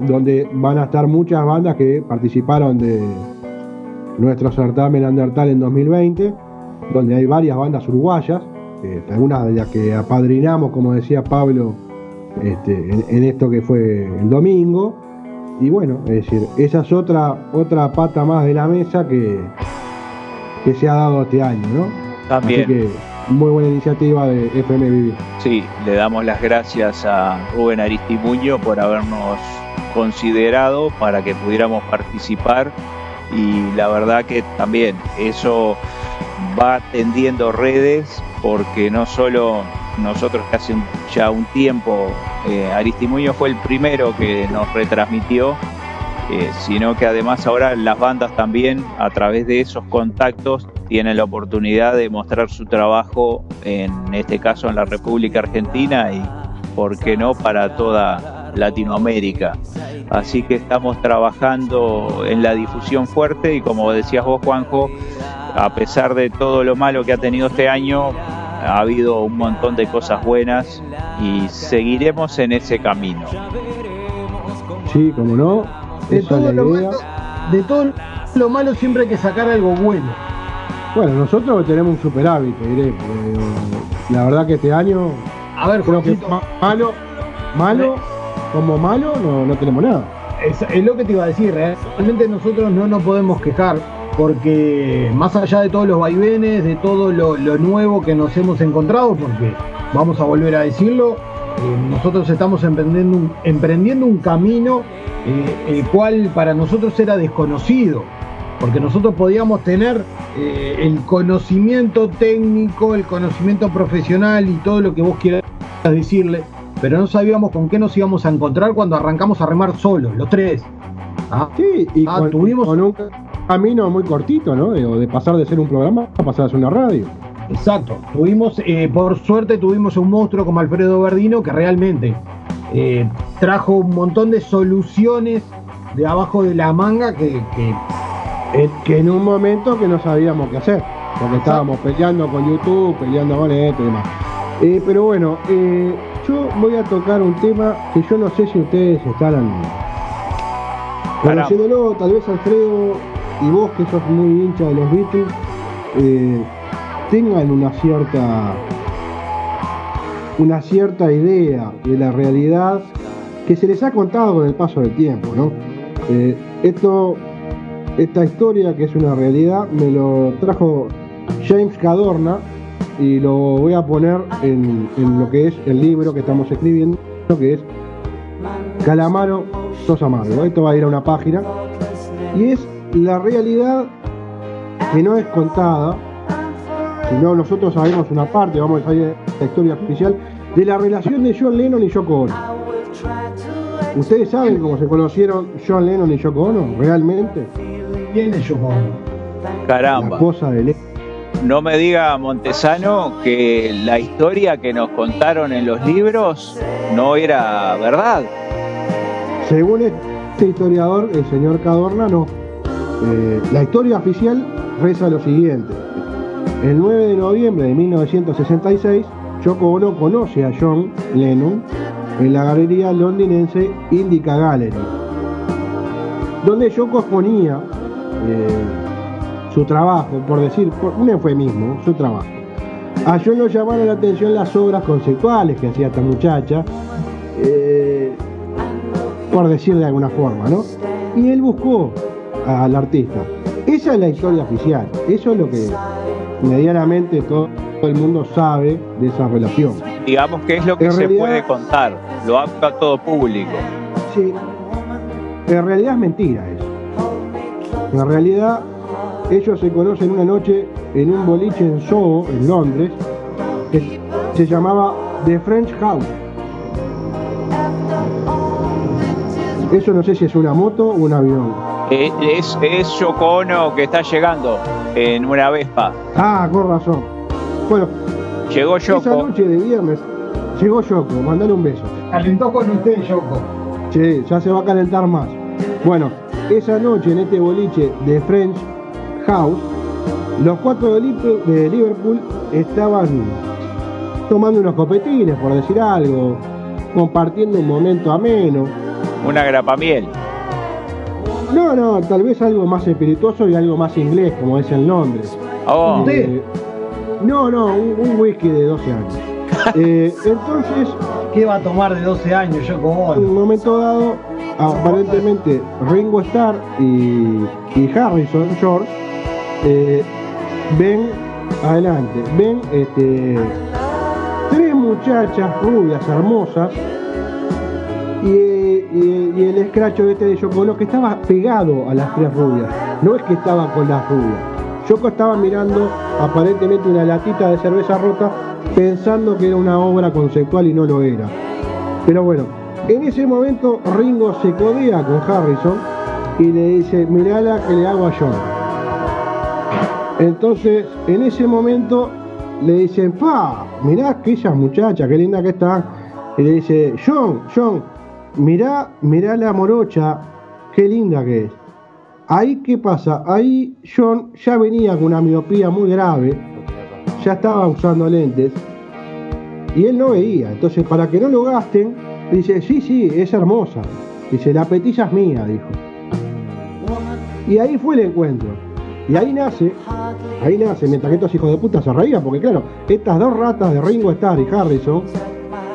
donde van a estar muchas bandas que participaron de nuestro certamen Undertale en 2020, donde hay varias bandas uruguayas, eh, algunas de las que apadrinamos, como decía Pablo, este, en, en esto que fue el domingo. Y bueno, es decir, esa es otra, otra pata más de la mesa que, que se ha dado este año, ¿no? También. Así que muy buena iniciativa de FM Vivir. Sí, le damos las gracias a Rubén Aristimuño por habernos considerado para que pudiéramos participar y la verdad que también eso va tendiendo redes porque no solo nosotros que hace ya un tiempo eh, Aristimuño fue el primero que nos retransmitió eh, sino que además ahora las bandas también a través de esos contactos tienen la oportunidad de mostrar su trabajo en este caso en la República Argentina y por qué no para toda Latinoamérica. Así que estamos trabajando en la difusión fuerte y como decías vos Juanjo, a pesar de todo lo malo que ha tenido este año, ha habido un montón de cosas buenas y seguiremos en ese camino. Sí, como no, De todo, la lo idea. malo, de todo lo malo siempre hay que sacar algo bueno. Bueno, nosotros tenemos un superávit, te diré, pero la verdad que este año A ver, creo que Juancito, malo, malo, como malo, no, no tenemos nada. Es, lo que te iba a decir, realmente nosotros no nos podemos quejar porque más allá de todos los vaivenes, de todo lo, nuevo que nos hemos encontrado, porque vamos a volver a decirlo, eh, nosotros estamos emprendiendo un, camino eh, el cual para nosotros era desconocido, porque nosotros podíamos tener eh, el conocimiento técnico, el conocimiento profesional y todo lo que vos quieras decirle, pero no sabíamos con qué nos íbamos a encontrar cuando arrancamos a remar solos, los tres. Ah, Sí, y Ah, con, tuvimos- con un camino muy cortito, ¿no? De, de pasar de ser un programa a pasar a ser una radio. Exacto. Tuvimos, eh, por suerte, tuvimos un monstruo como Alfredo Verdino que realmente eh, trajo un montón de soluciones de abajo de la manga que, que que en un momento que no sabíamos qué hacer, porque estábamos peleando con YouTube, peleando con esto y demás. Eh, pero bueno, eh, yo voy a tocar un tema que yo no sé si ustedes estarán conociéndolo, tal vez Alfredo y vos que sos muy hincha de los Beatles, eh, tengan una cierta una cierta idea de la realidad que se les ha contado con el paso del tiempo, ¿no? Eh, esto esta historia, que es una realidad, me lo trajo James Cadorna y lo voy a poner en, en lo que es el libro que estamos escribiendo, que es Calamaro Sos Amargo. Esto va a ir a una página y es la realidad que no es contada, sino nosotros sabemos una parte, vamos a ir a la historia oficial, de la relación de John Lennon y Yoko Ono. ¿Ustedes saben cómo se conocieron John Lennon y Yoko Ono? ¿Realmente? tiene yo con. La Caramba. cosa de Lennon. No me diga Montesano que la historia que nos contaron en los libros no era verdad. Según este historiador, el señor Cadorna, no. Eh, la historia oficial reza lo siguiente. El 9 de noviembre de 1966, Yoko Ono conoce a John Lennon en la galería londinense Indica Gallery, donde Yoko exponía eh, su trabajo, por decir, por un eufemismo, su trabajo. A John lo llamaron la atención las obras conceptuales que hacía esta muchacha, eh, por decir de alguna forma, ¿no? Y él buscó al artista. Esa es la historia oficial, eso es lo que medianamente todo, el mundo sabe de esa relación. Digamos que es lo que En se realidad- puede contar. Lo habla todo público. Sí, en realidad es mentira eso. En realidad, ellos se conocen una noche en un boliche en Soho, en Londres, que se llamaba The French House. Eso no sé si es una moto o un avión. Eh, Es, es Yoko Ono que está llegando en una Vespa. Ah, con razón. Bueno, Llegó esa Yoko. noche de viernes llegó Yoko, mandale un beso. Calentó con usted, Yoko. Sí, ya se va a calentar más. Bueno, esa noche en este boliche de French House, los cuatro de Liverpool estaban tomando unos copetines, por decir algo, compartiendo un momento ameno. una grapamiel. No, no, tal vez algo más espirituoso y algo más inglés, como es en Londres. Oh, Eh, no, no, un, un whisky de 12 años. <laughs> Eh, entonces, ¿Qué va a tomar de 12 años yo como en un momento dado, aparentemente Ringo Starr y, y Harrison George eh, ven adelante, ven este, tres muchachas rubias hermosas y, el escracho este de Yoko Ono que estaba pegado a las tres rubias, no es que estaba con las rubias. Yoko estaba mirando aparentemente una latita de cerveza rota pensando que era una obra conceptual y no lo era. Pero bueno, en ese momento Ringo se codea con Harrison y le dice, mirala que le hago a John. Entonces, en ese momento le dicen, pa, mirá aquella muchacha, qué linda que está. Y le dice, John, John, mirá, mirá la morocha, qué linda que es. Ahí, ¿qué pasa? Ahí John ya venía con una miopía muy grave, ya estaba usando lentes y él no veía. Entonces, para que no lo gasten, dice, sí, sí, es hermosa. Dice, la petilla es mía, dijo. Y ahí fue el encuentro. Y ahí nace, ahí nace, mientras que estos hijos de puta se reían, porque claro, estas dos ratas de Ringo Starr y Harrison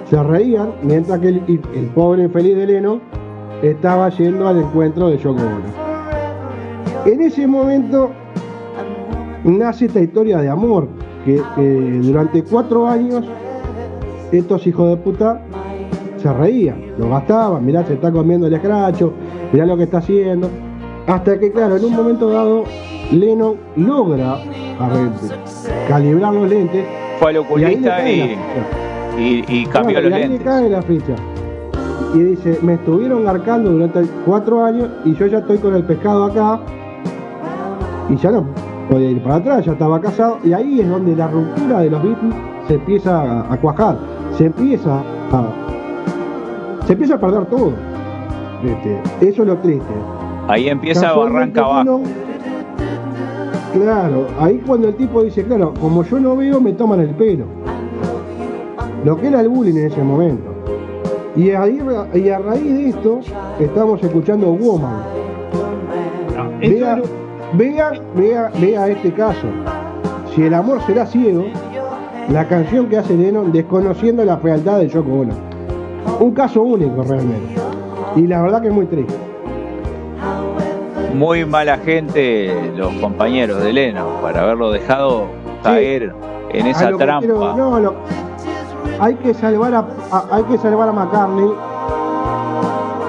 se reían, mientras que el, pobre infeliz de Lennon estaba yendo al encuentro de Yoko Ono. En ese momento nace esta historia de amor, que, que durante cuatro años estos hijos de puta se reían, lo gastaban, mirá, se está comiendo el escracho, mirá lo que está haciendo. Hasta que, claro, en un momento dado, Lennon logra calibrar los lentes. fue al oculista y, y- y cambió Claro, los y ahí le lentes. cae la ficha. Y dice, me estuvieron garcando durante cuatro años y yo ya estoy con el pescado acá y ya no podía ir para atrás, ya estaba casado y ahí es donde la ruptura de los Beatles se empieza a, a cuajar, se empieza a se empieza a perder todo. Este, eso es lo triste. Ahí empieza Casualmente barranca abajo. Claro, ahí cuando el tipo dice, claro, como yo no veo, me toman el pelo. Lo que era el bullying en ese momento. Y, ahí, y a raíz de esto, estamos escuchando Woman. Vea, era- vea, vea, vea este caso. Si el amor será ciego, la canción que hace Lennon desconociendo la fealdad de Yoko Ono. Un caso único realmente. Y la verdad que es muy triste. Muy mala gente los compañeros de Leno para haberlo dejado caer en esa lo que trampa. quiero- no, lo- hay que salvar a, a- hay que salvar a McCartney.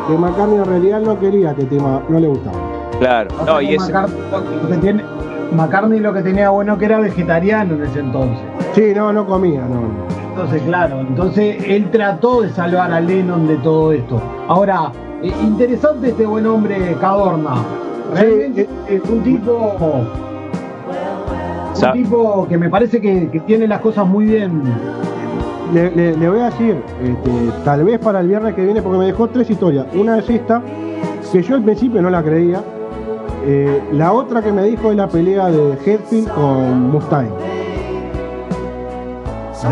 Que McCartney en realidad no quería este tema, no le gustaba. Claro, O no, y ese, McCartney, lo que tiene, McCartney lo que tenía bueno que era vegetariano en ese entonces. Sí, no, no comía, no. no. Entonces, claro, entonces él trató de salvar a Lennon de todo esto. Ahora, eh, interesante este buen hombre Cadorna. Realmente Sí, es un tipo. Sa- Un tipo que me parece que, que tiene las cosas muy bien. Le, le- le voy a decir, este, tal vez para el viernes que viene, porque me dejó tres historias. Una es esta, que yo al principio no la creía. Eh, la otra que me dijo es la pelea de Hetfield con Mustaine.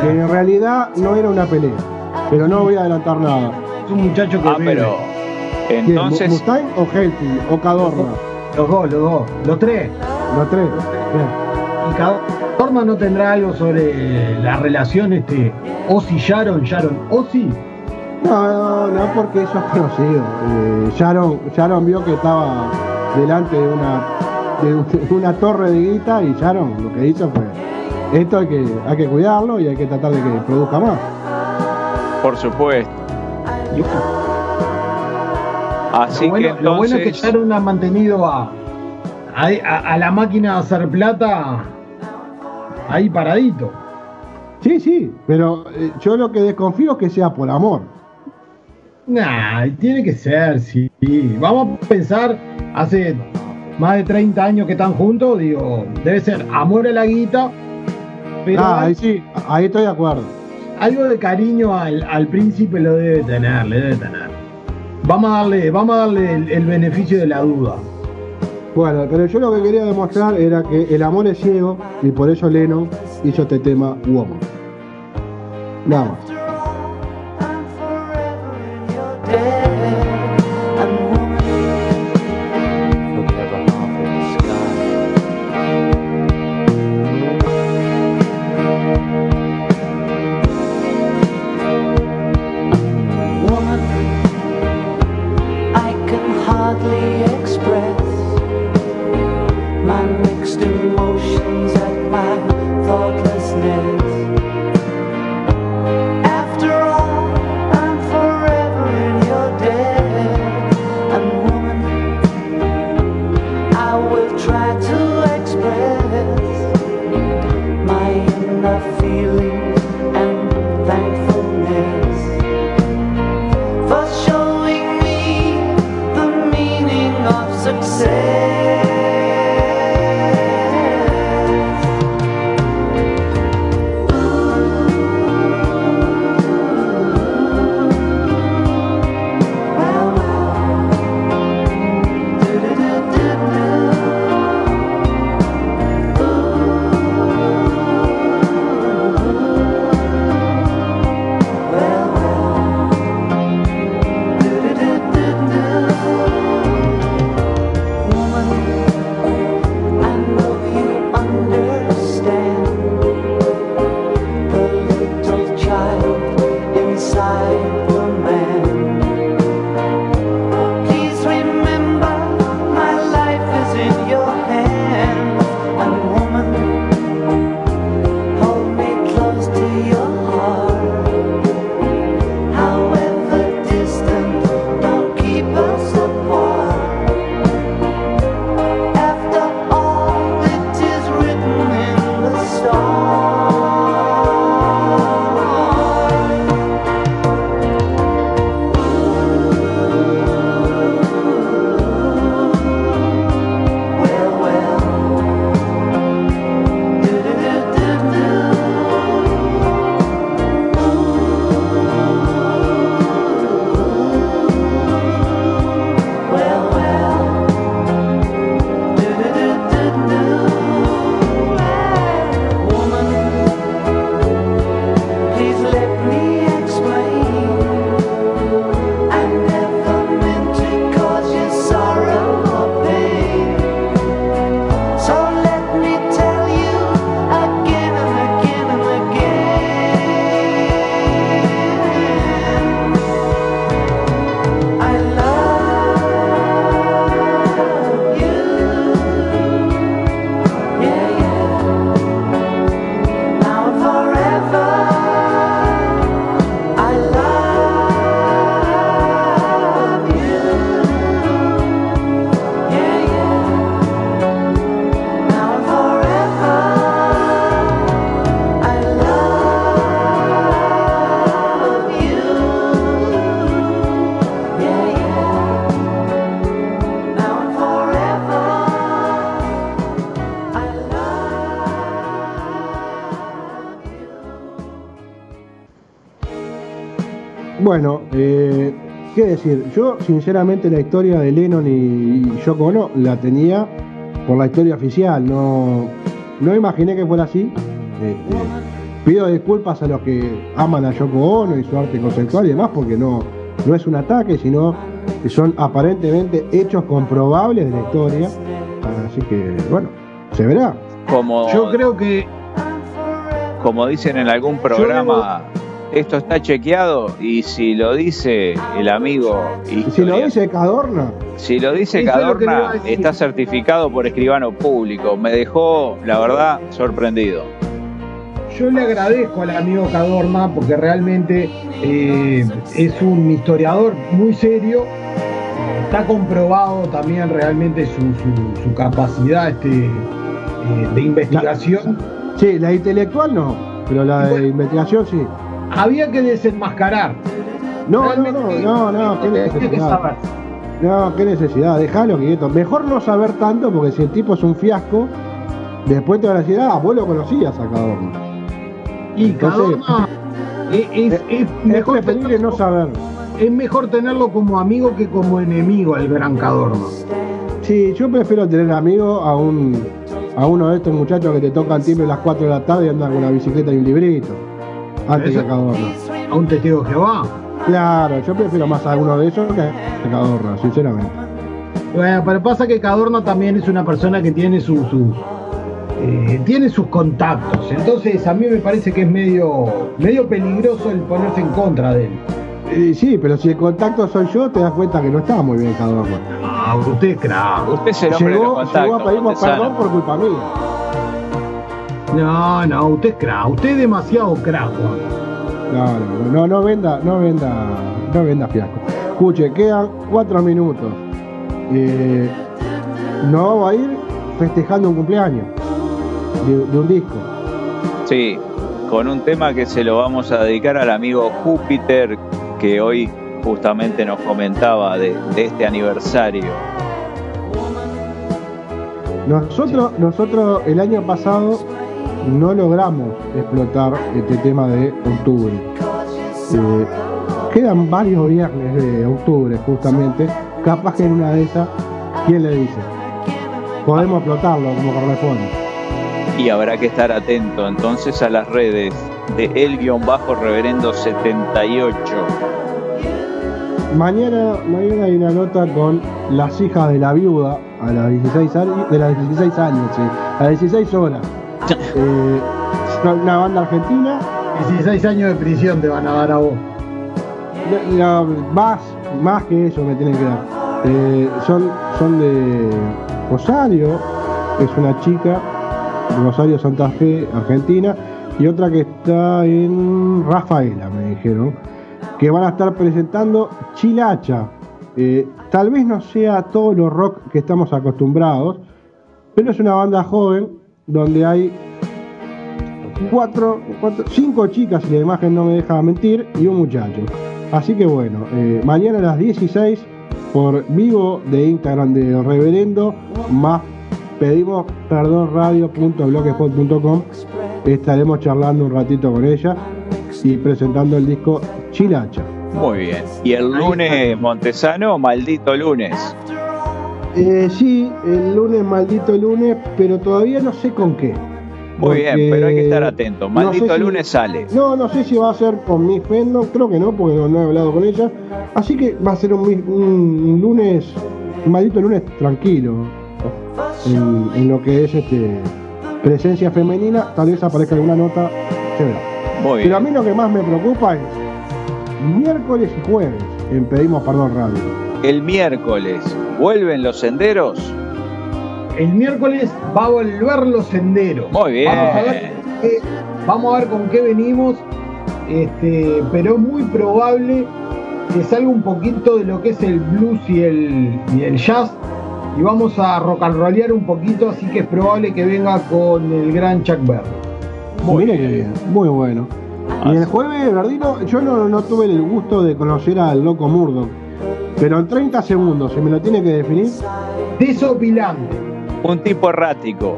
Que en realidad no era una pelea. Pero no voy a adelantar nada. Es un muchacho que. ah, pero. Entonces ¿Mustaine o Hetfield? ¿O Cadorna? Los dos, los dos. Los tres. Los tres. Bien. Y Cadorna no tendrá algo sobre la relación este Ozzy Sharon, Sharon Ozzy. No, no, no, porque eso es conocido. Eh, Sharon, Sharon vio que estaba delante de una, de un- <laughs> de una torre de guita y Sharon lo que hizo fue, esto hay que, hay que cuidarlo y hay que tratar de que produzca más. por supuesto. Así lo, bueno, que lo bueno es que Sharon ha mantenido a, a, a- a la máquina de hacer plata ahí paradito. Sí, sí, pero eh, yo lo que desconfío es que sea por amor. Nah, tiene que ser, sí. Vamos a pensar, hace más de 30 años que están juntos, digo, debe ser amor a la guita, pero ah, ahí sí, ahí estoy de acuerdo. algo de cariño al, al príncipe lo debe tener, le debe tener. Vamos a darle, vamos a darle el, el beneficio de la duda. Bueno, pero yo lo que quería demostrar era que el amor es ciego y por eso Lennon hizo este tema Woman. Nada más. Qué decir, yo sinceramente la historia de Lennon y Yoko Ono la tenía por la historia oficial, no, no imaginé que fuera así. Este, pido disculpas a los que aman a Yoko Ono y su arte conceptual y demás, porque no, no es un ataque, sino que son aparentemente hechos comprobables de la historia. Así que, bueno, se verá. Como, Yo creo que como dicen en algún programa, esto está chequeado y si lo dice el amigo Y si lo dice Cadorna, si lo dice lo Cadorna, está certificado por escribano público. Me dejó, la verdad, sorprendido. Yo le agradezco al amigo Cadorna porque realmente eh, es un historiador muy serio. Está comprobado también realmente su, su- su capacidad este, eh, de investigación. sí, la intelectual no, pero la de Bueno. investigación sí. Había que desenmascarar. No, no, Realmente no, no, no, qué tenía que necesidad. saber. No, qué necesidad, déjalo quieto. Mejor no saber tanto porque si el tipo es un fiasco, después te van a decir, ah, vos lo conocías a Cadorna. Y Entonces- Cadorna es, es- es Es mejor preferible no tenerlo, saber. es mejor tenerlo como amigo que como enemigo el gran Cadorna. Sí, yo prefiero tener amigo a un a uno de estos muchachos que te tocan timbre a las 4 de la tarde y andan con una bicicleta y un librito. Antes que a Cadorna. A un testigo de Jehová. Claro, yo prefiero más a uno de esos que a Cadorna, sinceramente. Bueno, pero pasa que Cadorna también es una persona que tiene su, su, eh, tiene sus contactos. Entonces a mí me parece que es medio, medio peligroso el ponerse en contra de él. Eh, sí, pero si el contacto soy yo, te das cuenta que no está muy bien Cadorna. Ah, usted es crack. Usted es el hombre de Llegó, los contactos. llegó a pedirme Montesano. perdón por culpa mía. No, no, usted es crack. Usted es demasiado crack, Juan. No, no, no, no venda, no venda, no venda fiasco. Escuche, quedan cuatro minutos. Eh, no va a ir festejando un cumpleaños de, de un disco. Sí, con un tema que se lo vamos a dedicar al amigo Júpiter, que hoy justamente nos comentaba de, de este aniversario. Nosotros, nosotros el año pasado no logramos explotar este tema de octubre. Eh, quedan varios viernes de octubre justamente. Capaz que en una de esas, ¿quién le dice? Podemos explotarlo como corresponde. Y habrá que estar atento entonces a las redes de el-reverendo 78. Mañana, mañana hay una nota con las hijas de la viuda a las 16 años, de las 16 años, sí, a las 16 horas. Eh, una banda argentina, 16 años de prisión te van a dar a vos. más, más que eso me tienen que dar. Eh, son, son de Rosario, es una chica, Rosario Santa Fe, Argentina, y otra que está en Rafaela, me dijeron, que van a estar presentando Chilacha. Eh, tal vez no sea todo lo rock que estamos acostumbrados, pero es una banda joven donde hay cuatro, cuatro- cinco chicas, si la imagen no me deja mentir, y un muchacho. Así que bueno, eh, mañana a las 16 por vivo de Instagram de Reverendo, más pedimos perdón radio.blogspot.com estaremos charlando un ratito con ella y presentando el disco Chilacha. Muy bien. Y el lunes Montesano, maldito lunes. Eh, sí, el lunes, maldito lunes, pero todavía no sé con qué. Muy bien, pero hay que estar atento. no sé Maldito si- lunes sale. No, no sé si va a ser con Miss Fendon, creo que no, porque no, no he hablado con ella. Así que va a ser un, un lunes, un maldito lunes tranquilo. En, en lo que es este presencia femenina, tal vez aparezca alguna nota, se verá. Muy Pero a mí lo que más me preocupa es miércoles y jueves en Pedimos Perdón Radio. El miércoles, ¿vuelven los senderos? El miércoles va a volver los senderos. Muy bien. Vamos a ver, qué- vamos a ver con qué venimos. Este, pero es muy probable que salga un poquito de lo que es el blues y el, y el jazz. Y vamos a rock and rollear un poquito, así que es probable que venga con el gran Chuck Berry. Mire que bien, muy bueno. Y el jueves, Verdino, yo no, no tuve el gusto de conocer al loco Murdoch. Pero en 30 segundos, si me lo tiene que definir, Desopilante. Un tipo errático.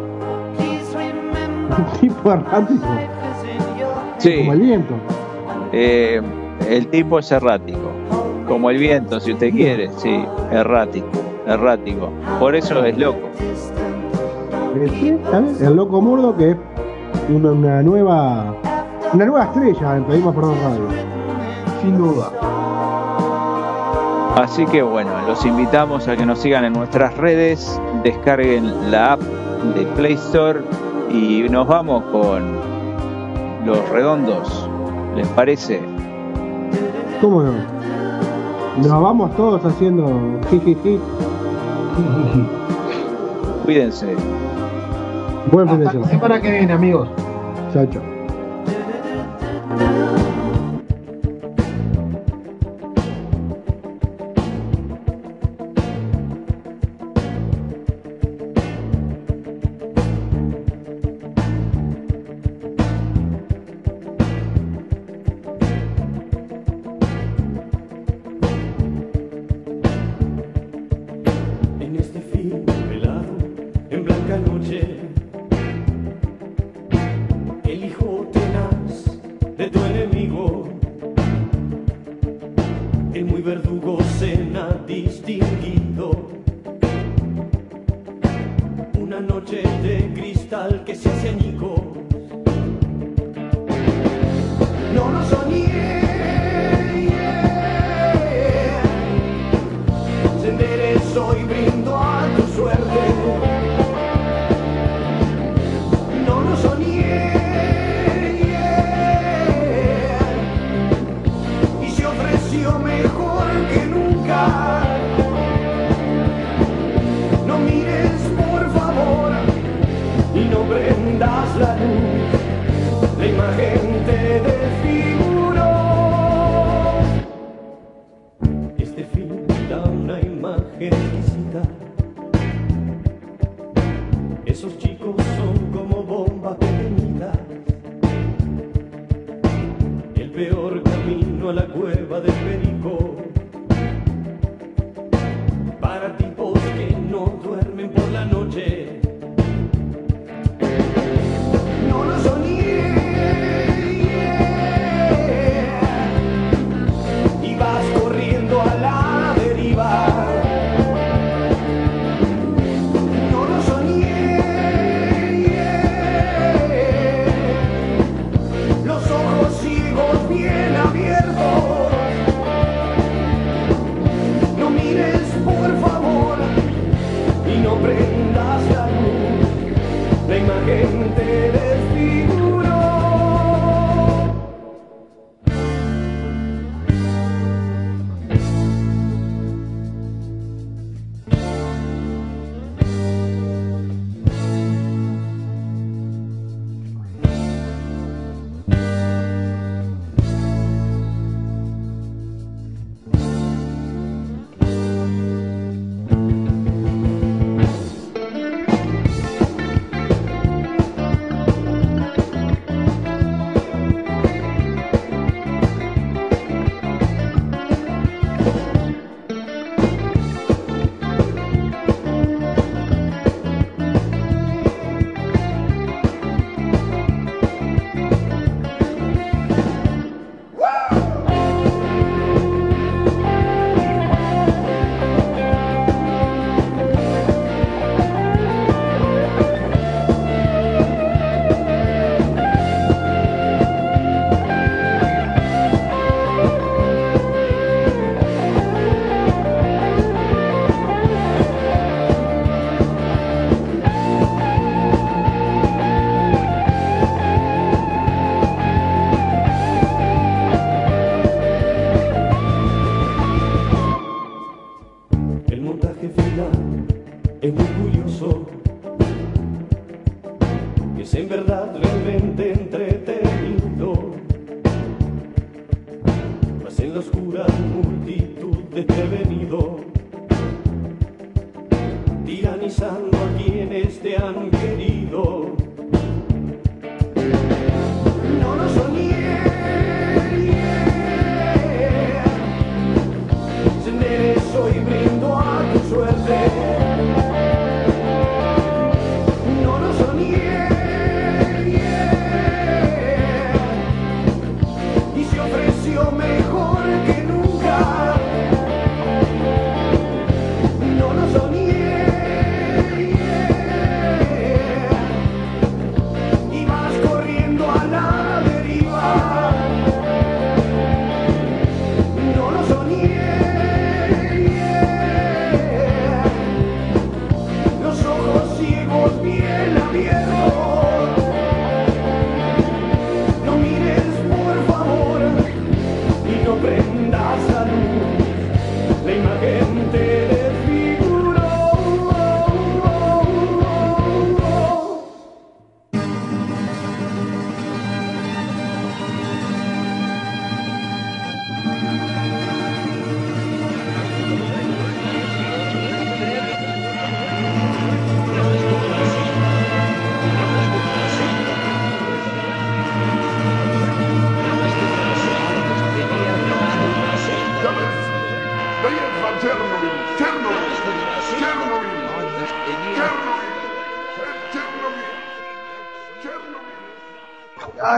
un <laughs> tipo errático, Sí, como el viento. eh, el tipo es errático. Como el viento, si usted quiere. Sí, errático. Errático. Por eso es loco. Eh, sí. El loco Murdoch que es una, una nueva una nueva estrella en Pedimos Perdón Radio. Sin duda. Así que bueno, los invitamos a que nos sigan en nuestras redes, descarguen la app de Play Store y nos vamos con los redondos. ¿Les parece? ¿Cómo no? Nos vamos todos haciendo jijiji. Cuídense. Buen fin de Hasta la semana. semana que viene, amigos. Chao, chao.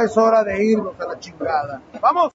Es hora de irnos a la chingada.